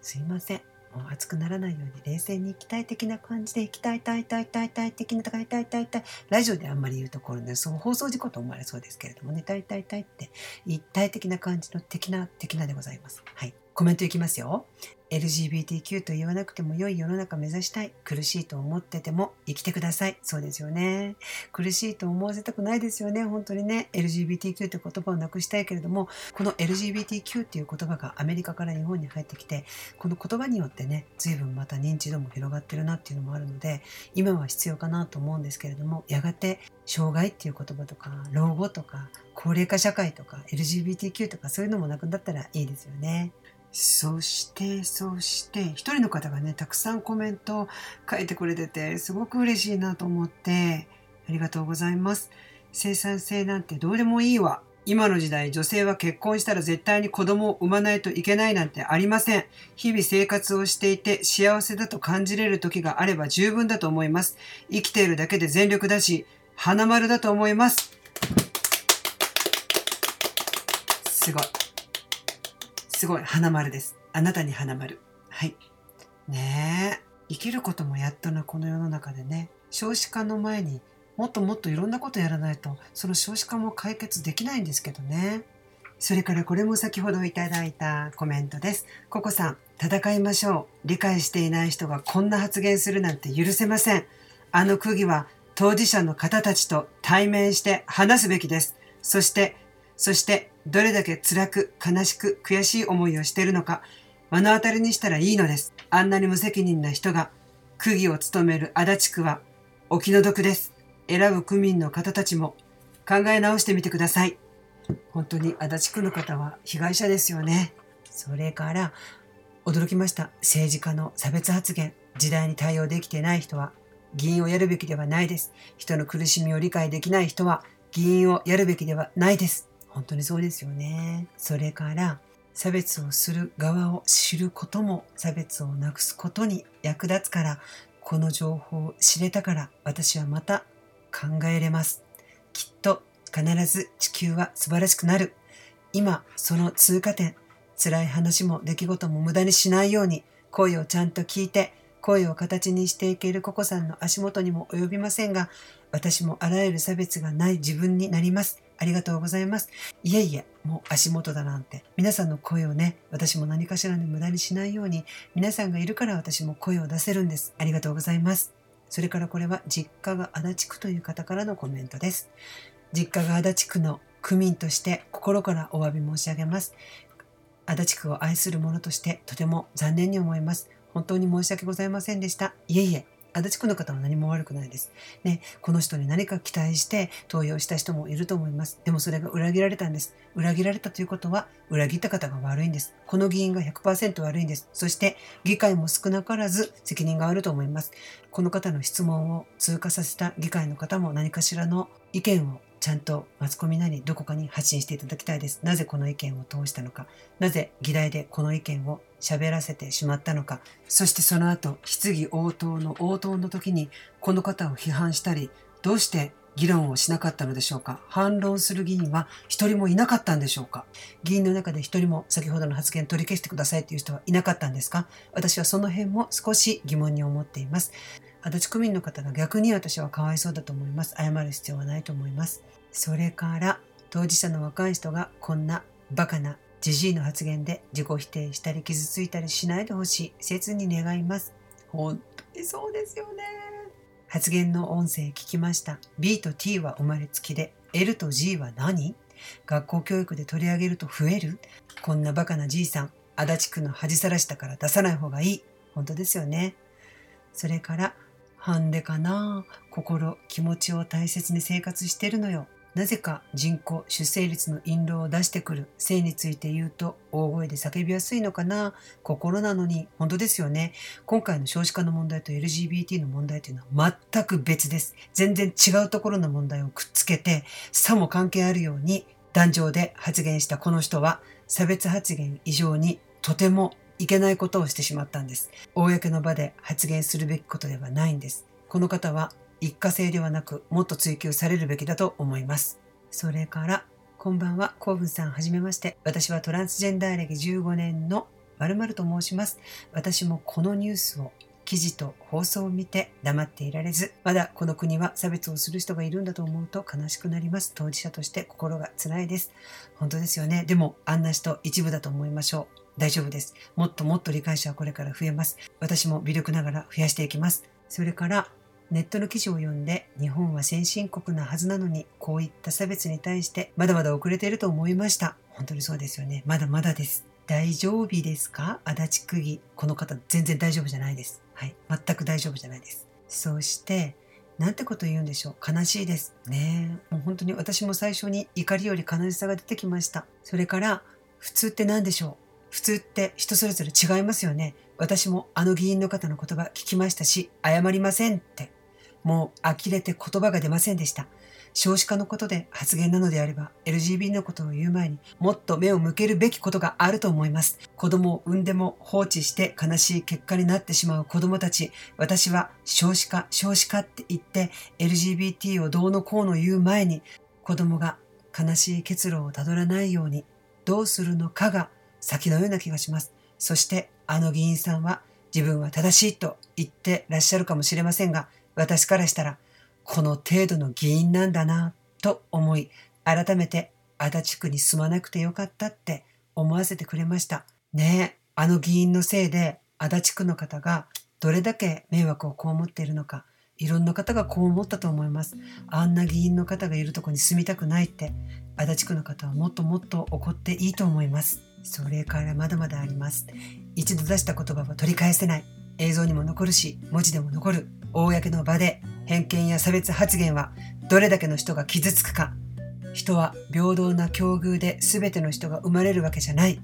A: すいません。もう熱くならないように冷静に行きたい的な感じで行きたいたいたいたいたい的なたいたいたいたいラジオであんまり言うところでそう放送事故と思われそうですけれどもねたいたいたいって一体的な感じの的な的なでございますはいコメントいきますよ LGBTQ と言わなくても良い世の中目指したい。苦しいと思ってても生きてください。そうですよね。苦しいと思わせたくないですよね。本当にね。LGBTQ という言葉をなくしたいけれども、この LGBTQ っていう言葉がアメリカから日本に入ってきて、この言葉によってね、随分また認知度も広がってるなっていうのもあるので、今は必要かなと思うんですけれども、やがて障害っていう言葉とか、老後とか、高齢化社会とか、LGBTQ とかそういうのもなくなったらいいですよね。そして、そして、一人の方がね、たくさんコメント書いてくれてて、すごく嬉しいなと思って、ありがとうございます。生産性なんてどうでもいいわ。今の時代、女性は結婚したら絶対に子供を産まないといけないなんてありません。日々生活をしていて幸せだと感じれる時があれば十分だと思います。生きているだけで全力だし、花丸だと思います。すごい。すごい、花丸です。あなたに花丸。はい。ねえ。生きることもやっとな、この世の中でね。少子化の前にもっともっといろんなことやらないと、その少子化も解決できないんですけどね。それからこれも先ほどいただいたコメントです。ココさん、戦いましょう。理解していない人がこんな発言するなんて許せません。あの区議は当事者の方たちと対面して話すべきです。そして、そしてどれだけ辛く悲しく悔しい思いをしているのか目の当たりにしたらいいのです。あんなに無責任な人が区議を務める足立区はお気の毒です。選ぶ区民の方たちも考え直してみてください。本当に足立区の方は被害者ですよね。それから驚きました。政治家の差別発言。時代に対応できてない人は議員をやるべきではないです。人の苦しみを理解できない人は議員をやるべきではないです。本当にそうですよね。それから差別をする側を知ることも差別をなくすことに役立つからこの情報を知れたから私はまた考えれます。きっと必ず地球は素晴らしくなる。今その通過点辛い話も出来事も無駄にしないように声をちゃんと聞いて声を形にしていけるココさんの足元にも及びませんが私もあらゆる差別がない自分になります。ありがとうございます。いえいえ、もう足元だなんて。皆さんの声をね、私も何かしらで無駄にしないように、皆さんがいるから私も声を出せるんです。ありがとうございます。それからこれは実家が足立区という方からのコメントです。実家が足立区の区民として心からお詫び申し上げます。足立区を愛する者としてとても残念に思います。本当に申し訳ございませんでした。いえいえ、足立区の方は何も悪くないです。ね、この人に何か期待して投票した人もいると思います。でもそれが裏切られたんです。裏切られたということは、裏切った方が悪いんです。この議員が100%悪いんです。そして、議会も少なからず責任があると思います。この方の質問を通過させた議会の方も何かしらの意見をちゃんとマスコミなりどこかに発信していただきたいです。なぜこの意見を通したのか、なぜ議題でこの意見を喋らせてしまったのか、そしてその後、質疑応答の応答の時にこの方を批判したり、どうして議論をしなかったのでしょうか。反論する議員は一人もいなかったんでしょうか。議員の中で一人も先ほどの発言取り消してくださいという人はいなかったんですか。私はその辺も少し疑問に思っています。足立区民の方が逆に私はかわいそうだと思います。謝る必要はないと思います。それから当事者の若い人がこんなバカなじじいの発言で自己否定したり傷ついたりしないでほしい切に願います。本当にそうですよね。発言の音声聞きました。B と T は生まれつきで L と G は何？学校教育で取り上げると増える？こんなバカなじいさん、足立区の恥さらしたから出さない方がいい。本当ですよね。それから、ハンデかな心、気持ちを大切に生活してるのよ。なぜか人口、出生率の印籠を出してくる性について言うと大声で叫びやすいのかな心なのに、本当ですよね。今回の少子化の問題と LGBT の問題というのは全く別です。全然違うところの問題をくっつけて、さも関係あるように壇上で発言したこの人は差別発言以上にとてもいけないことをしてしまったんです。公の場で発言するべきことではないんです。この方は一過性ではなくもっと追求されるべきだと思います。それから、こんばんは、コーブンさん、はじめまして。私はトランスジェンダー歴15年の〇〇と申します。私もこのニュースを記事と放送を見て黙っていられず、まだこの国は差別をする人がいるんだと思うと悲しくなります。当事者として心が辛いです。本当ですよね。でも、あんな人一部だと思いましょう。大丈夫です。もっともっと理解者はこれから増えます。私も微力ながら増やしていきます。それから、ネットの記事を読んで日本は先進国なはずなのにこういった差別に対してまだまだ遅れていると思いました。本当にそうですよね。まだまだです。大丈夫ですか？足立区議。この方全然大丈夫じゃないです。はい。全く大丈夫じゃないです。そして、なんてこと言うんでしょう。悲しいです。ねもう本当に私も最初に怒りより悲しさが出てきました。それから、普通って何でしょう？普通って人それぞれ違いますよね。私もあの議員の方の言葉聞きましたし、謝りませんって。もう呆れて言葉が出ませんでした。少子化のことで発言なのであれば、LGBT のことを言う前にもっと目を向けるべきことがあると思います。子供を産んでも放置して悲しい結果になってしまう子供たち。私は少子化、少子化って言って LGBT をどうのこうの言う前に子供が悲しい結露をたどらないようにどうするのかが先のような気がします。そしてあの議員さんは自分は正しいと言ってらっしゃるかもしれませんが、私からしたらこの程度の議員なんだなと思い、改めて足立区に住まなくてよかったって思わせてくれました。ねえ、あの議員のせいで足立区の方がどれだけ迷惑を被っているのか、いろんな方がこう思ったと思います。あんな議員の方がいるとこに住みたくないって、足立区の方はもっともっと怒っていいと思います。それからまだまだあります。一度出した言葉は取り返せない。映像にも残るし、文字でも残る。公の場で偏見や差別発言はどれだけの人が傷つくか。人は平等な境遇で全ての人が生まれるわけじゃない。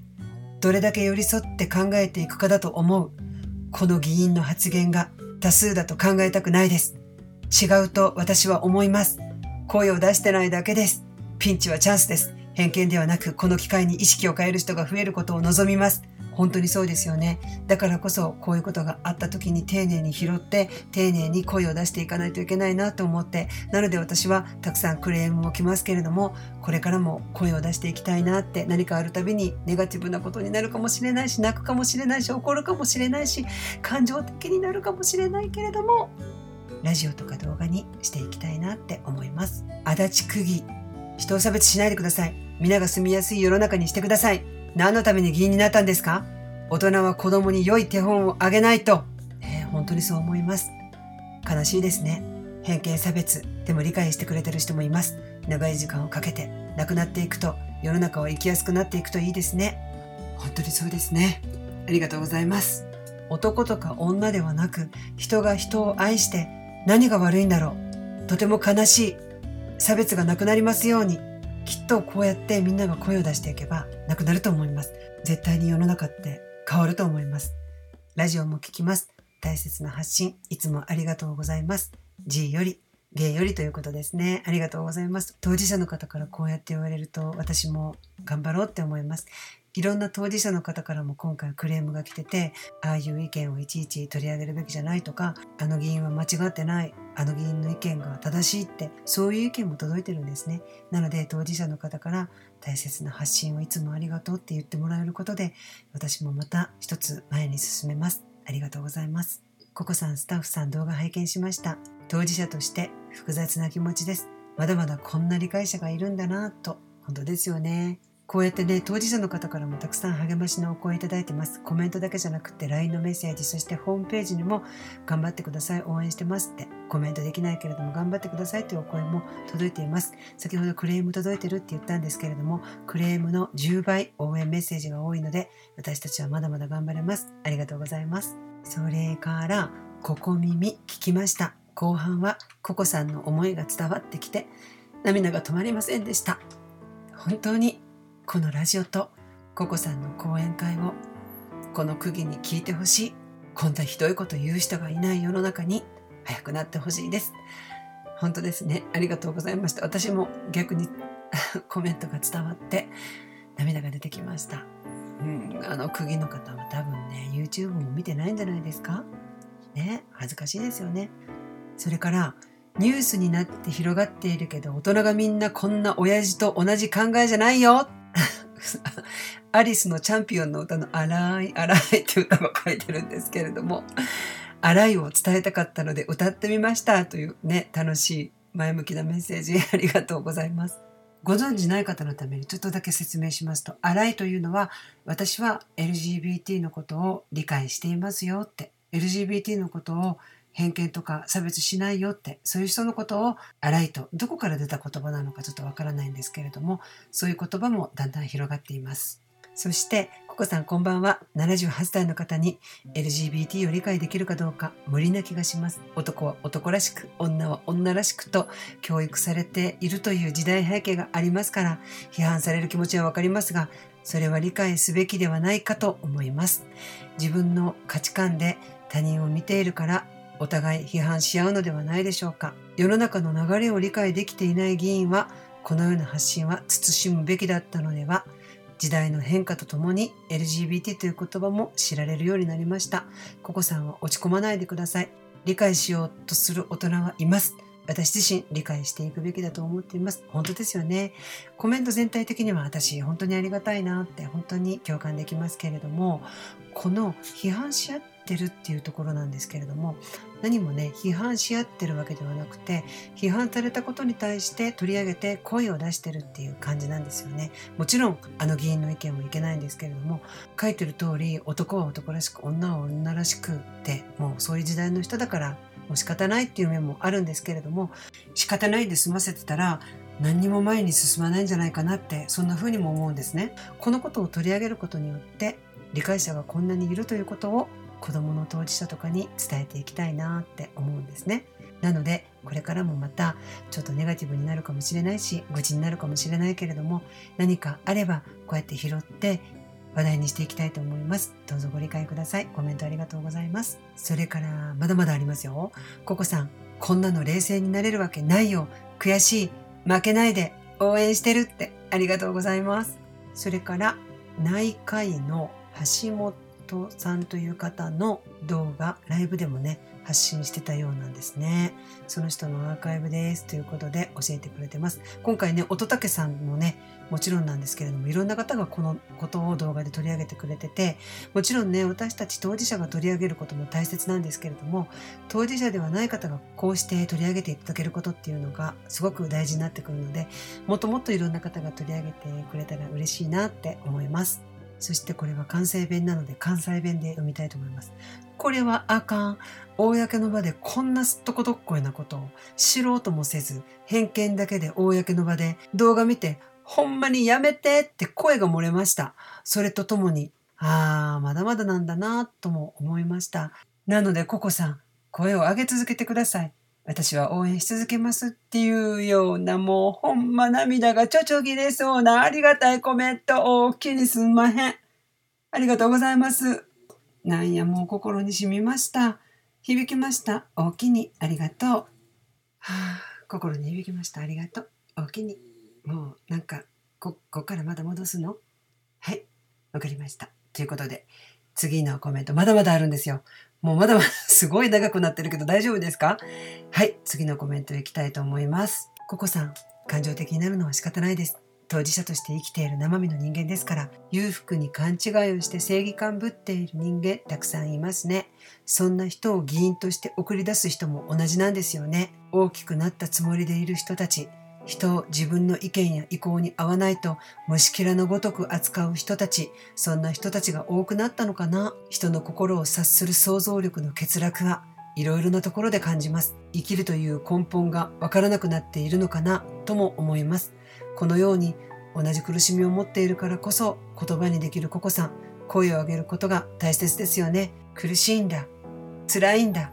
A: どれだけ寄り添って考えていくかだと思う。この議員の発言が多数だと考えたくないです。違うと私は思います。声を出してないだけです。ピンチはチャンスです。偏見ではなく、この機会に意識を変える人が増えることを望みます。本当にそうですよね。だからこそ、こういうことがあった時に丁寧に拾って、丁寧に声を出していかないといけないなと思って、なので私はたくさんクレームも来ますけれども、これからも声を出していきたいなって何かあるたびにネガティブなことになるかもしれないし、泣くかもしれないし、怒るかもしれないし、感情的になるかもしれないけれども、ラジオとか動画にしていきたいなって思います。足立釘。人を差別しないでください。皆が住みやすい世の中にしてください。何のために議員になったんですか？大人は子供に良い手本をあげないと。えー、本当にそう思います。悲しいですね。偏見差別。でも理解してくれてる人もいます。長い時間をかけて亡くなっていくと世の中は生きやすくなっていくといいですね。本当にそうですねありがとうございます男とか女ではなく人が人を愛して何が悪いんだろうとても悲しい差別がなくなりますようにきっとこうやってみんなが声を出していけばなくなると思います絶対に世の中って変わると思いますラジオも聞きます大切な発信いつもありがとうございます G より芸よりということですね。ありがとうございます。当事者の方からこうやって言われると私も頑張ろうって思います。いろんな当事者の方からも今回クレームが来てて、ああいう意見をいちいち取り上げるべきじゃないとか、あの議員は間違ってない、あの議員の意見が正しいって、そういう意見も届いてるんですね。なので当事者の方から大切な発信をいつもありがとうって言ってもらえることで、私もまた一つ前に進めます。ありがとうございます。ココさん、スタッフさん動画拝見しました。当事者として複雑な気持ちです。まだまだこんな理解者がいるんだなと、本当ですよね。こうやってね、当事者の方からもたくさん励ましのお声いただいてます。コメントだけじゃなくて LINE のメッセージ、そしてホームページにも頑張ってください、応援してますって、コメントできないけれども頑張ってくださいというお声も届いています。先ほどクレーム届いてるって言ったんですけれども、クレームの10倍応援メッセージが多いので、私たちはまだまだ頑張れます。ありがとうございます。それから、ここ耳聞きました。後半はココさんの思いが伝わってきて、涙が止まりませんでした。本当にこのラジオとココさんの講演会をこの区議に聞いてほしい。こんなひどいこと言う人がいない世の中に早くなってほしいです。本当ですね。ありがとうございました。私も逆に コメントが伝わって涙が出てきました、うん、あの区議の方は多分ね YouTube も見てないんじゃないですか？ね恥ずかしいですよね。それからニュースになって広がっているけど大人がみんなこんな親父と同じ考えじゃないよ。アリスのチャンピオンの歌の「荒い荒い」って歌が書いてるんですけれども「荒い」を伝えたかったので歌ってみましたというね楽しい前向きなメッセージありがとうございます。ご存知ない方のためにちょっとだけ説明しますと「荒い」というのは私は LGBT のことを理解していますよって LGBT のことを偏見とか差別しないよってそういう人のことを荒いとどこから出た言葉なのかちょっとわからないんですけれどもそういう言葉もだんだん広がっています。そしてココさんこんばんは。78歳の方に LGBT を理解できるかどうか無理な気がします。男は男らしく女は女らしくと教育されているという時代背景がありますから批判される気持ちはわかりますがそれは理解すべきではないかと思います。自分の価値観で他人を見ているからお互い批判し合うのではないでしょうか。世の中の流れを理解できていない議員は、このような発信は慎むべきだったのでは、時代の変化とともに LGBT という言葉も知られるようになりました。ココさんは落ち込まないでください。理解しようとする大人はいます。私自身理解していくべきだと思っています。本当ですよね。コメント全体的には私本当にありがたいなって本当に共感できますけれども、この批判し合ってるっていうところなんですけれども、何もね批判し合ってるわけではなくて批判されたことに対して取り上げて声を出してるっていう感じなんですよね。もちろんあの議員の意見もいけないんですけれども書いてる通り男は男らしく女は女らしくってもうそういう時代の人だからもう仕方ないっていう面もあるんですけれども仕方ないで済ませてたら何にも前に進まないんじゃないかなってそんな風にも思うんですね。このことを取り上げることによって理解者がこんなにいるということを子どもの当事者とかに伝えていきたいなって思うんですね。なのでこれからもまたちょっとネガティブになるかもしれないし愚痴になるかもしれないけれども何かあればこうやって拾って話題にしていきたいと思います。どうぞご理解ください。コメントありがとうございます。それからまだまだありますよ。ココさん、こんなの冷静になれるわけないよ。悔しい。負けないで。応援してるってありがとうございます。それから内科医の橋本さんという方の動画、ライブでもね、発信してたようなんですね。その人のアーカイブですということで教えてくれてます。今回ね、乙武さんもね、もちろんなんですけれども、いろんな方がこのことを動画で取り上げてくれてて、もちろんね、私たち当事者が取り上げることも大切なんですけれども、当事者ではない方がこうして取り上げていただけることっていうのがすごく大事になってくるので、もっともっといろんな方が取り上げてくれたら嬉しいなって思います。そしてこれは関西弁なので関西弁で読みたいと思います。これはあかん。公の場でこんなすっとこどっこいなことを知ろうともせず、偏見だけで公の場で動画見てほんまにやめてって声が漏れました。それとともに、ああ、まだまだなんだなとも思いました。なので、ココさん、声を上げ続けてください。私は応援し続けますっていうようなもうほんま涙がちょちょぎれそうなありがたいコメント大きにすんまへん。ありがとうございます。なんやもう心に染みました。響きました。大きにありがとう。はあ、心に響きました。ありがとう。大きに。もうなんかこ、こっからまだ戻すの？はい。わかりました。ということで、次のコメントまだまだあるんですよ。もうまだまだすごい長くなってるけど大丈夫ですか？はい、次のコメントいきたいと思います。ココさん、感情的になるのは仕方ないです。当事者として生きている生身の人間ですから、裕福に勘違いをして正義感ぶっている人間たくさんいますね。そんな人を議員として送り出す人も同じなんですよね。大きくなったつもりでいる人たち、人を自分の意見や意向に合わないと虫けらのごとく扱う人たち、そんな人たちが多くなったのかな？人の心を察する想像力の欠落はいろいろなところで感じます。生きるという根本がわからなくなっているのかな？とも思います。このように同じ苦しみを持っているからこそ言葉にできるココさん、声を上げることが大切ですよね。苦しいんだ。辛いんだ。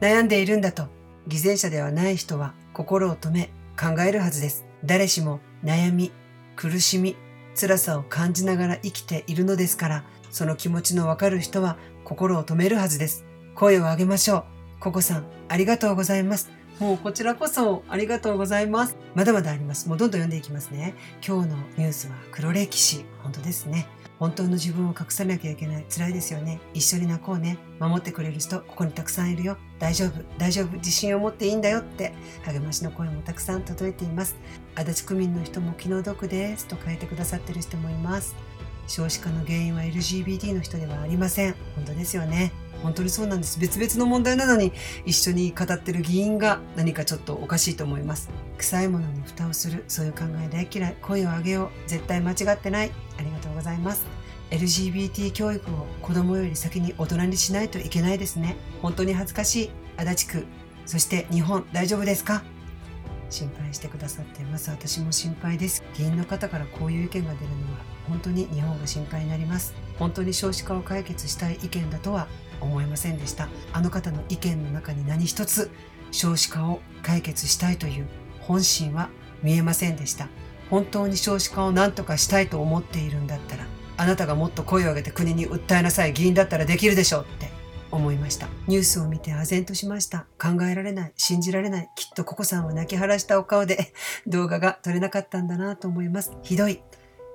A: 悩んでいるんだと。偽善者ではない人は心を止め考えるはずです。誰しも悩み、苦しみ、辛さを感じながら生きているのですから、その気持ちのわかる人は心を止めるはずです。声を上げましょう。ココさん、ありがとうございます。もうこちらこそありがとうございます。まだまだあります。もうどんどん読んでいきますね。今日のニュースは黒歴史。本当ですね。本当の自分を隠さなきゃいけない。辛いですよね。一緒に泣こうね。守ってくれる人、ここにたくさんいるよ。大丈夫、大丈夫、自信を持っていいんだよって励ましの声もたくさん届いています。足立区民の人も気の毒ですと書いてくださってる人もいます。少子化の原因は LGBT の人ではありません。本当ですよね。本当にそうなんです。別々の問題なのに一緒に語ってる議員が何かちょっとおかしいと思います。臭いものに蓋をする、そういう考え大嫌い。声を上げよう。絶対間違ってない。ありがとうございます。LGBT 教育を子供より先に大人にしないといけないですね。本当に恥ずかしい。足立区、そして日本大丈夫ですか？心配してくださっています。私も心配です。議員の方からこういう意見が出るのは本当に日本が心配になります。本当に少子化を解決したい意見だとは思いませんでした。あの方の意見の中に何一つ少子化を解決したいという本心は見えませんでした。本当に少子化を何とかしたいと思っているんだったら、あなたがもっと声を上げて国に訴えなさい。議員だったらできるでしょうって思いました。ニュースを見て唖然としました。考えられない。信じられない。きっとココさんは泣き晴らしたお顔で動画が撮れなかったんだなと思います。ひどい。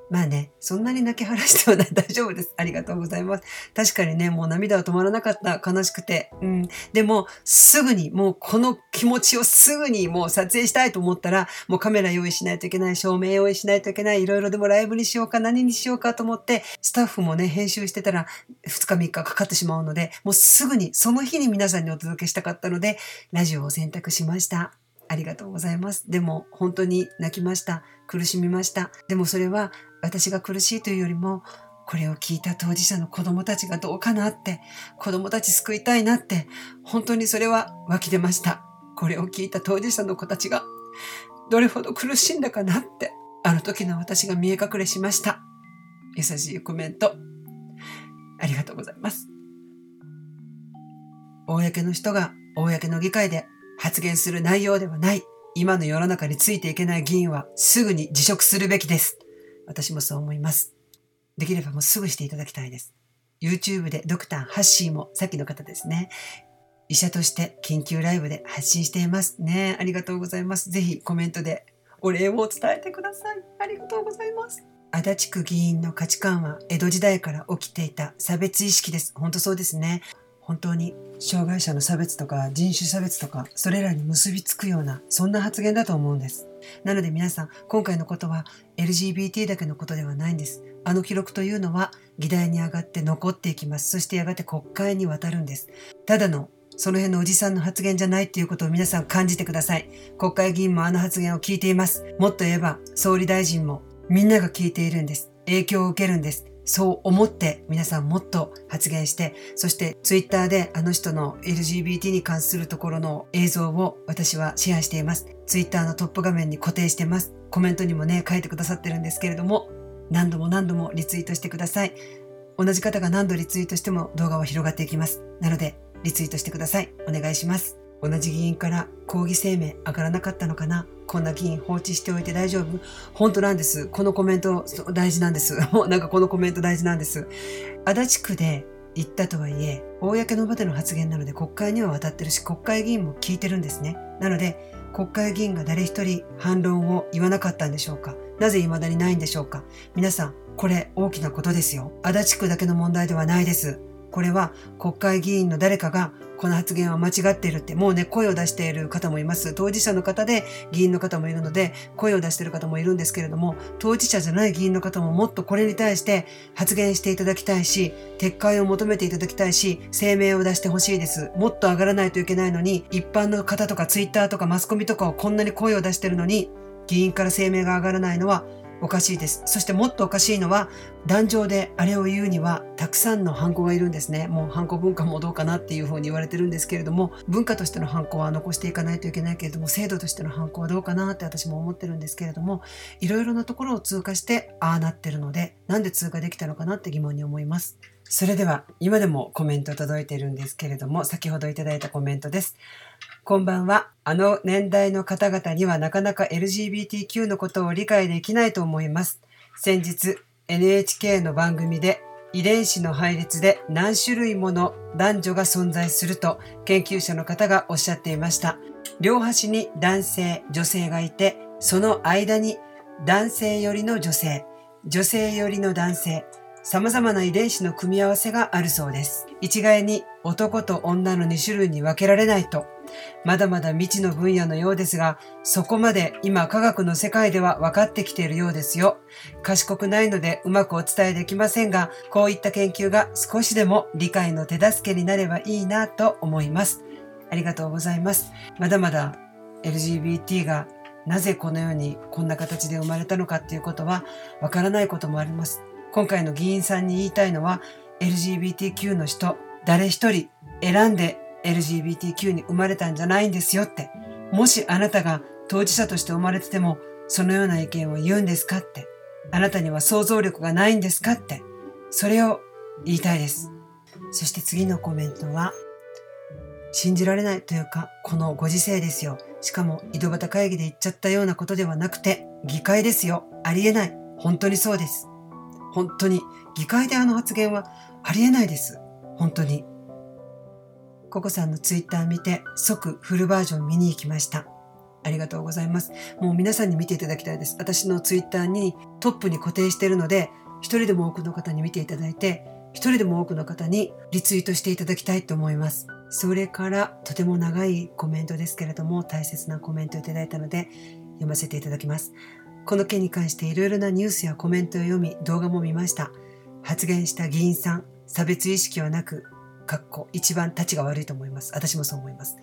A: まあね、そんなに泣き晴らしてはない。大丈夫です。ありがとうございます。確かにね、もう涙は止まらなかった。悲しくて。うん。でも、すぐに、もうこの気持ちをすぐにもう撮影したいと思ったら、もうカメラ用意しないといけない、照明用意しないといけない、いろいろでもライブにしようか、何にしようかと思って、スタッフもね、編集してたら2日3日かかってしまうので、もうすぐに、その日に皆さんにお届けしたかったので、ラジオを選択しました。ありがとうございます。でも本当に泣きました。苦しみました。でもそれは私が苦しいというよりも、これを聞いた当事者の子供たちがどうかなって、子供たち救いたいなって、本当にそれは湧き出ました。これを聞いた当事者の子たちが、どれほど苦しんだかなって、あの時の私が見え隠れしました。優しいコメント、ありがとうございます。公の人が公の議会で発言する内容ではない。今の世の中についていけない議員はすぐに辞職するべきです。私もそう思います。できればもうすぐしていただきたいです。YouTube でドクターハッシーもさっきの方ですね。医者として緊急ライブで発信していますね。ありがとうございます。ぜひコメントでお礼を伝えてください。ありがとうございます。足立区議員の価値観は江戸時代から起きていた差別意識です。本当そうですね。本当に障害者の差別とか人種差別とかそれらに結びつくようなそんな発言だと思うんです。なので皆さん今回のことは LGBT だけのことではないんです。あの記録というのは議題に上がって残っていきます。そしてやがて国会に渡るんです。ただのその辺のおじさんの発言じゃないっていうことを皆さん感じてください。国会議員もあの発言を聞いています。もっと言えば総理大臣もみんなが聞いているんです。影響を受けるんです。そう思って皆さんもっと発言して、そしてツイッターであの人の LGBT に関するところの映像を私はシェアしています。ツイッターのトップ画面に固定してます。コメントにもね、書いてくださってるんですけれども、何度も何度もリツイートしてください。同じ方が何度リツイートしても動画は広がっていきます。なので、リツイートしてください。お願いします。同じ議員から抗議声明上がらなかったのかな？こんな議員放置しておいて大丈夫？本当なんです。このコメント大事なんです。もうなんかこのコメント大事なんです。足立区で言ったとはいえ、公の場での発言なので国会には渡ってるし、国会議員も聞いてるんですね。なので、国会議員が誰一人反論を言わなかったんでしょうか？なぜ未だにないんでしょうか？皆さん、これ大きなことですよ。足立区だけの問題ではないです。これは国会議員の誰かがこの発言は間違っているって、もうね、声を出している方もいます。当事者の方で議員の方もいるので、声を出している方もいるんですけれども、当事者じゃない議員の方ももっとこれに対して発言していただきたいし、撤回を求めていただきたいし、声明を出してほしいです。もっと上がらないといけないのに、一般の方とかツイッターとかマスコミとかをこんなに声を出してるのに、議員から声明が上がらないのはおかしいです。そしてもっとおかしいのは、壇上であれを言うには、たくさんのハンコがいるんですね。もうハンコ文化もどうかなっていうふうに言われてるんですけれども、文化としてのハンコは残していかないといけないけれども、制度としてのハンコはどうかなって私も思ってるんですけれども、いろいろなところを通過して、ああなってるので、なんで通過できたのかなって疑問に思います。それでは、今でもコメント届いているんですけれども、先ほどいただいたコメントです。こんばんは。あの年代の方々にはなかなか LGBTQ のことを理解できないと思います。先日 NHK の番組で遺伝子の配列で何種類もの男女が存在すると研究者の方がおっしゃっていました。両端に男性、女性がいて、その間に男性よりの女性、女性よりの男性、様々な遺伝子の組み合わせがあるそうです。一概に男と女の2種類に分けられないとまだまだ未知の分野のようですが、そこまで今科学の世界では分かってきているようですよ。賢くないのでうまくお伝えできませんが、こういった研究が少しでも理解の手助けになればいいなと思います。ありがとうございます。まだまだ LGBT がなぜこのようにこんな形で生まれたのかっていうことはわからないこともあります。今回の議員さんに言いたいのは LGBTQ の人誰一人選んで LGBTQ に生まれたんじゃないんですよって。もしあなたが当事者として生まれてても、そのような意見を言うんですかって。あなたには想像力がないんですかって。それを言いたいです。そして次のコメントは、信じられないというか、このご時世ですよ。しかも井戸端会議で言っちゃったようなことではなくて、議会ですよ。ありえない。本当にそうです。本当に、議会であの発言はありえないです。本当に。ココさんのツイッター見て即フルバージョン見に行きました。ありがとうございます。もう皆さんに見ていただきたいです。私のツイッターにトップに固定しているので、一人でも多くの方に見ていただいて、一人でも多くの方にリツイートしていただきたいと思います。それからとても長いコメントですけれども、大切なコメントをいただいたので読ませていただきます。この件に関していろいろなニュースやコメントを読み、動画も見ました。発言した議員さん、差別意識はなく、かっこ一番立ちが悪いと思います。私もそう思います。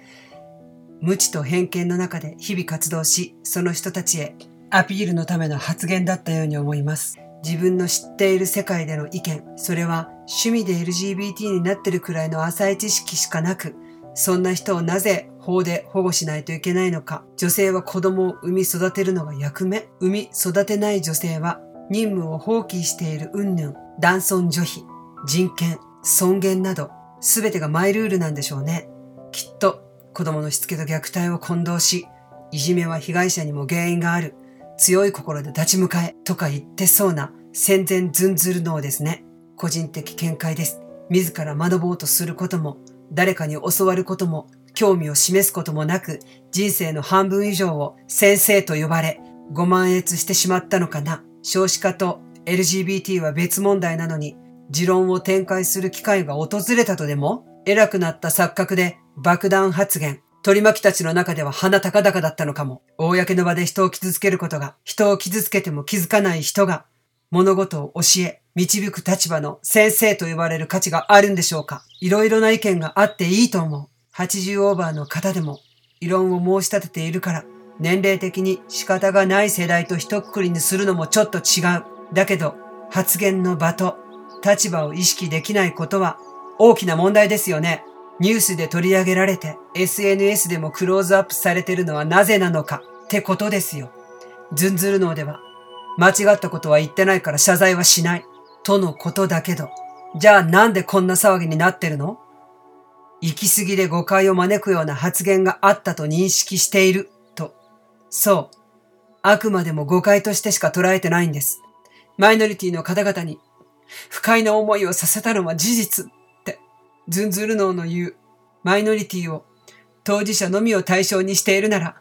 A: 無知と偏見の中で日々活動し、その人たちへアピールのための発言だったように思います。自分の知っている世界での意見、それは趣味で LGBT になってるくらいの浅い知識しかなく、そんな人をなぜ法で保護しないといけないのか、女性は子供を産み育てるのが役目、産み育てない女性は任務を放棄している云々、男尊女卑、人権、尊厳など、すべてがマイルールなんでしょうね。きっと子供のしつけと虐待を混同し、いじめは被害者にも原因がある。強い心で立ち向かえとか言ってそうな戦前ずんずる脳ですね。個人的見解です。自ら学ぼうとすることも、誰かに教わることも、興味を示すこともなく、人生の半分以上を先生と呼ばれ、ご満悦してしまったのかな。少子化と LGBT は別問題なのに、持論を展開する機会が訪れたとでも、偉くなった錯覚で爆弾発言、取り巻きたちの中では鼻高々だったのかも。公の場で人を傷つけることが、人を傷つけても気づかない人が、物事を教え、導く立場の先生と言われる価値があるんでしょうかいろいろな意見があっていいと思う。80オーバーの方でも、異論を申し立てているから、年齢的に仕方がない世代と一括りにするのもちょっと違う。だけど、発言の場と立場を意識できないことは大きな問題ですよね。ニュースで取り上げられて SNS でもクローズアップされてるのはなぜなのかってことですよ。ズンズル脳では間違ったことは言ってないから謝罪はしないとのことだけど、じゃあなんでこんな騒ぎになってるの？行き過ぎで誤解を招くような発言があったと認識していると。そう。あくまでも誤解としてしか捉えてないんです。マイノリティの方々に不快な思いをさせたのは事実って、ズンズル脳の言うマイノリティを当事者のみを対象にしているなら、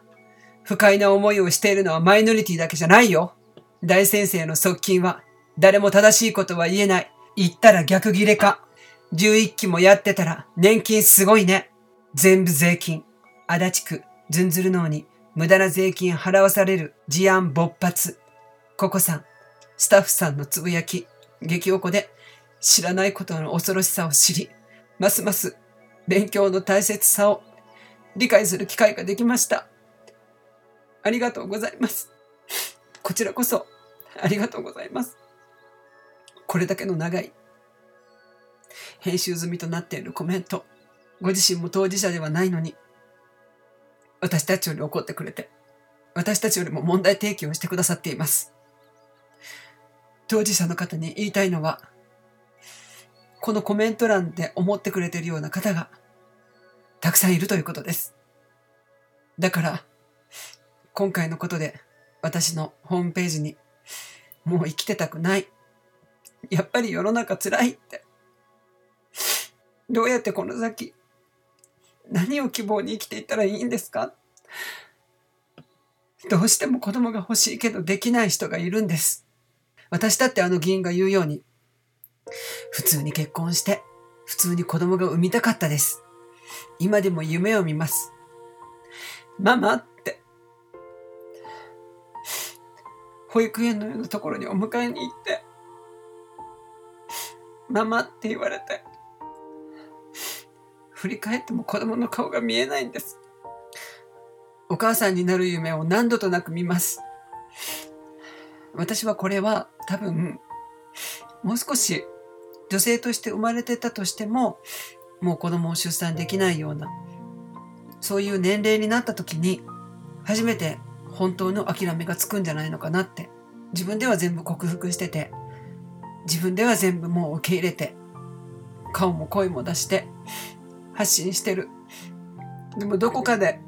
A: 不快な思いをしているのはマイノリティだけじゃないよ。大先生の側近は誰も正しいことは言えない。言ったら逆切れか。11期もやってたら年金すごいね。全部税金。足立区、ズンズル脳に無駄な税金払わされる事案勃発。ココさん、スタッフさんのつぶやき、激おこで知らないことの恐ろしさを知り、ますます勉強の大切さを理解する機会ができました。ありがとうございます。こちらこそありがとうございます。これだけの長い編集済みとなっているコメント。ご自身も当事者ではないのに、私たちより怒ってくれて、私たちよりも問題提起をしてくださっています。当事者の方に言いたいのは、このコメント欄で思ってくれているような方がたくさんいるということです。だから、今回のことで私のホームページにもう生きてたくない。やっぱり世の中辛いってどうやってこの先、何を希望に生きていったらいいんですか？どうしても子供が欲しいけどできない人がいるんです。私だってあの議員が言うように、普通に結婚して、普通に子供が産みたかったです。今でも夢を見ます。ママって、保育園のようなところにお迎えに行って、ママって言われて、振り返っても子供の顔が見えないんです。お母さんになる夢を何度となく見ます。私はこれは多分、もう少し女性として生まれてたとしても、もう子供を出産できないような、そういう年齢になった時に、初めて本当の諦めがつくんじゃないのかなって。自分では全部克服してて、自分では全部もう受け入れて、顔も声も出して、発信してる。でもどこかで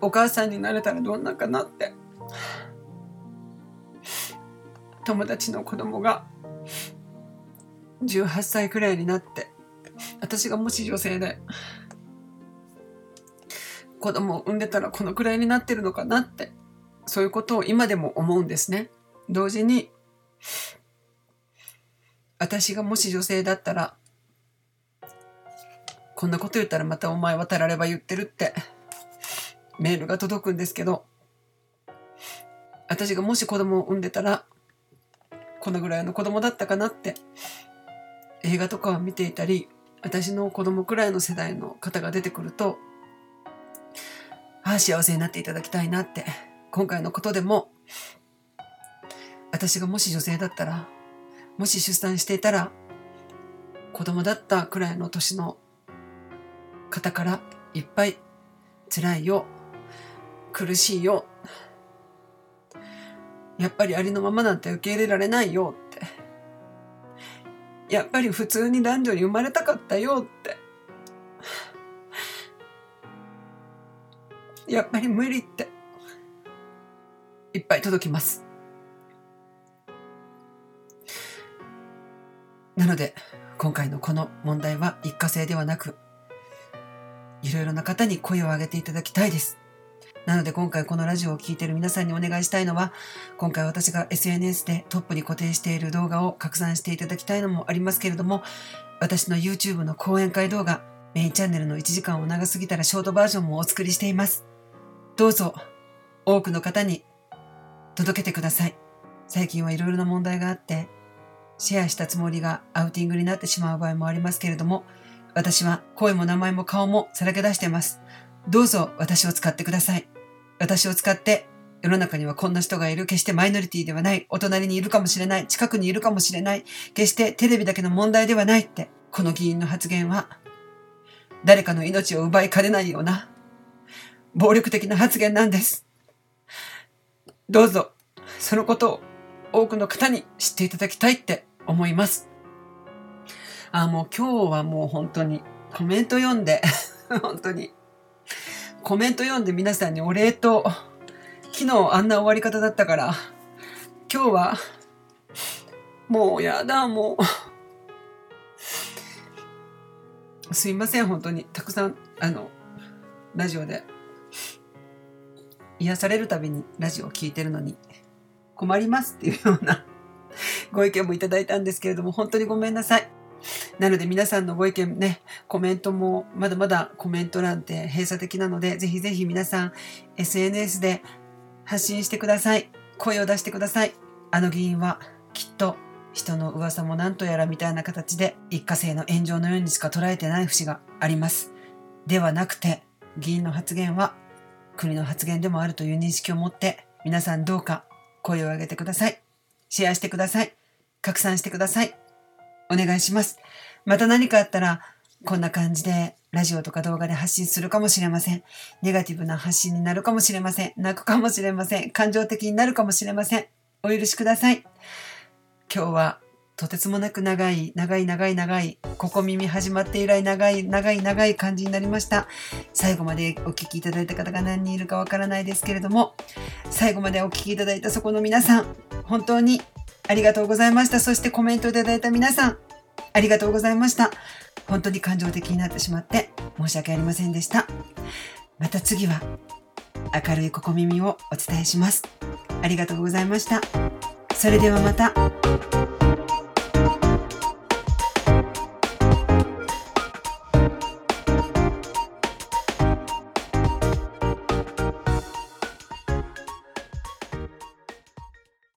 A: お母さんになれたらどんなかなって。友達の子供が18歳くらいになって私がもし女性で子供を産んでたらこのくらいになってるのかなってそういうことを今でも思うんですね。同時に私がもし女性だったらこんなこと言ったらまたお前はたられば言ってるってメールが届くんですけど、私がもし子供を産んでたら、このぐらいの子供だったかなって、映画とかを見ていたり、私の子供くらいの世代の方が出てくると、ああ、幸せになっていただきたいなって、今回のことでも、私がもし女性だったら、もし出産していたら、子供だったくらいの年の方からいっぱい辛いよ、苦しいよ、やっぱりありのままなんて受け入れられないよって。やっぱり普通に男女に生まれたかったよって。やっぱり無理って。いっぱい届きます。なので、今回のこの問題は一過性ではなく、いろいろな方に声を上げていただきたいです。なので今回このラジオを聴いている皆さんにお願いしたいのは、今回私が SNS でトップに固定している動画を拡散していただきたいのもありますけれども、私の YouTube の講演会動画、メインチャンネルの1時間を長すぎたらショートバージョンもお作りしています。どうぞ、多くの方に届けてください。最近はいろいろな問題があって、シェアしたつもりがアウティングになってしまう場合もありますけれども、私は声も名前も顔もさらけ出しています。どうぞ私を使ってください。私を使って世の中にはこんな人がいる。決してマイノリティではない。お隣にいるかもしれない。近くにいるかもしれない。決してテレビだけの問題ではないって。この議員の発言は、誰かの命を奪いかねないような、暴力的な発言なんです。どうぞ、そのことを多くの方に知っていただきたいって思います。あ、もう今日はもう本当にコメント読んで 本当に、コメント読んで皆さんにお礼と、昨日あんな終わり方だったから、今日は、もうやだ、もう。すいません、本当に。たくさん、あの、ラジオで、癒されるたびにラジオを聴いてるのに、困りますっていうようなご意見もいただいたんですけれども、本当にごめんなさい。なので皆さんのご意見ね、コメントもまだまだコメント欄って閉鎖的なので、ぜひぜひ皆さん SNS で発信してください。声を出してください。あの議員はきっと人の噂も何とやらみたいな形で一過性の炎上のようにしか捉えてない節があります。ではなくて、議員の発言は国の発言でもあるという認識を持って皆さんどうか声を上げてください。シェアしてください。拡散してください。お願いします。また何かあったら、こんな感じでラジオとか動画で発信するかもしれません。ネガティブな発信になるかもしれません。泣くかもしれません。感情的になるかもしれません。お許しください。今日はとてつもなく長い、長い長い長い、ここ耳始まって以来長い、長い長い感じになりました。最後までお聴きいただいた方が何人いるかわからないですけれども、最後までお聴きいただいたそこの皆さん、本当にありがとうございました。そしてコメントいただいた皆さん、ありがとうございました。本当に感情的になってしまって申し訳ありませんでした。また次は明るいここ耳をお伝えします。ありがとうございました。それではまた。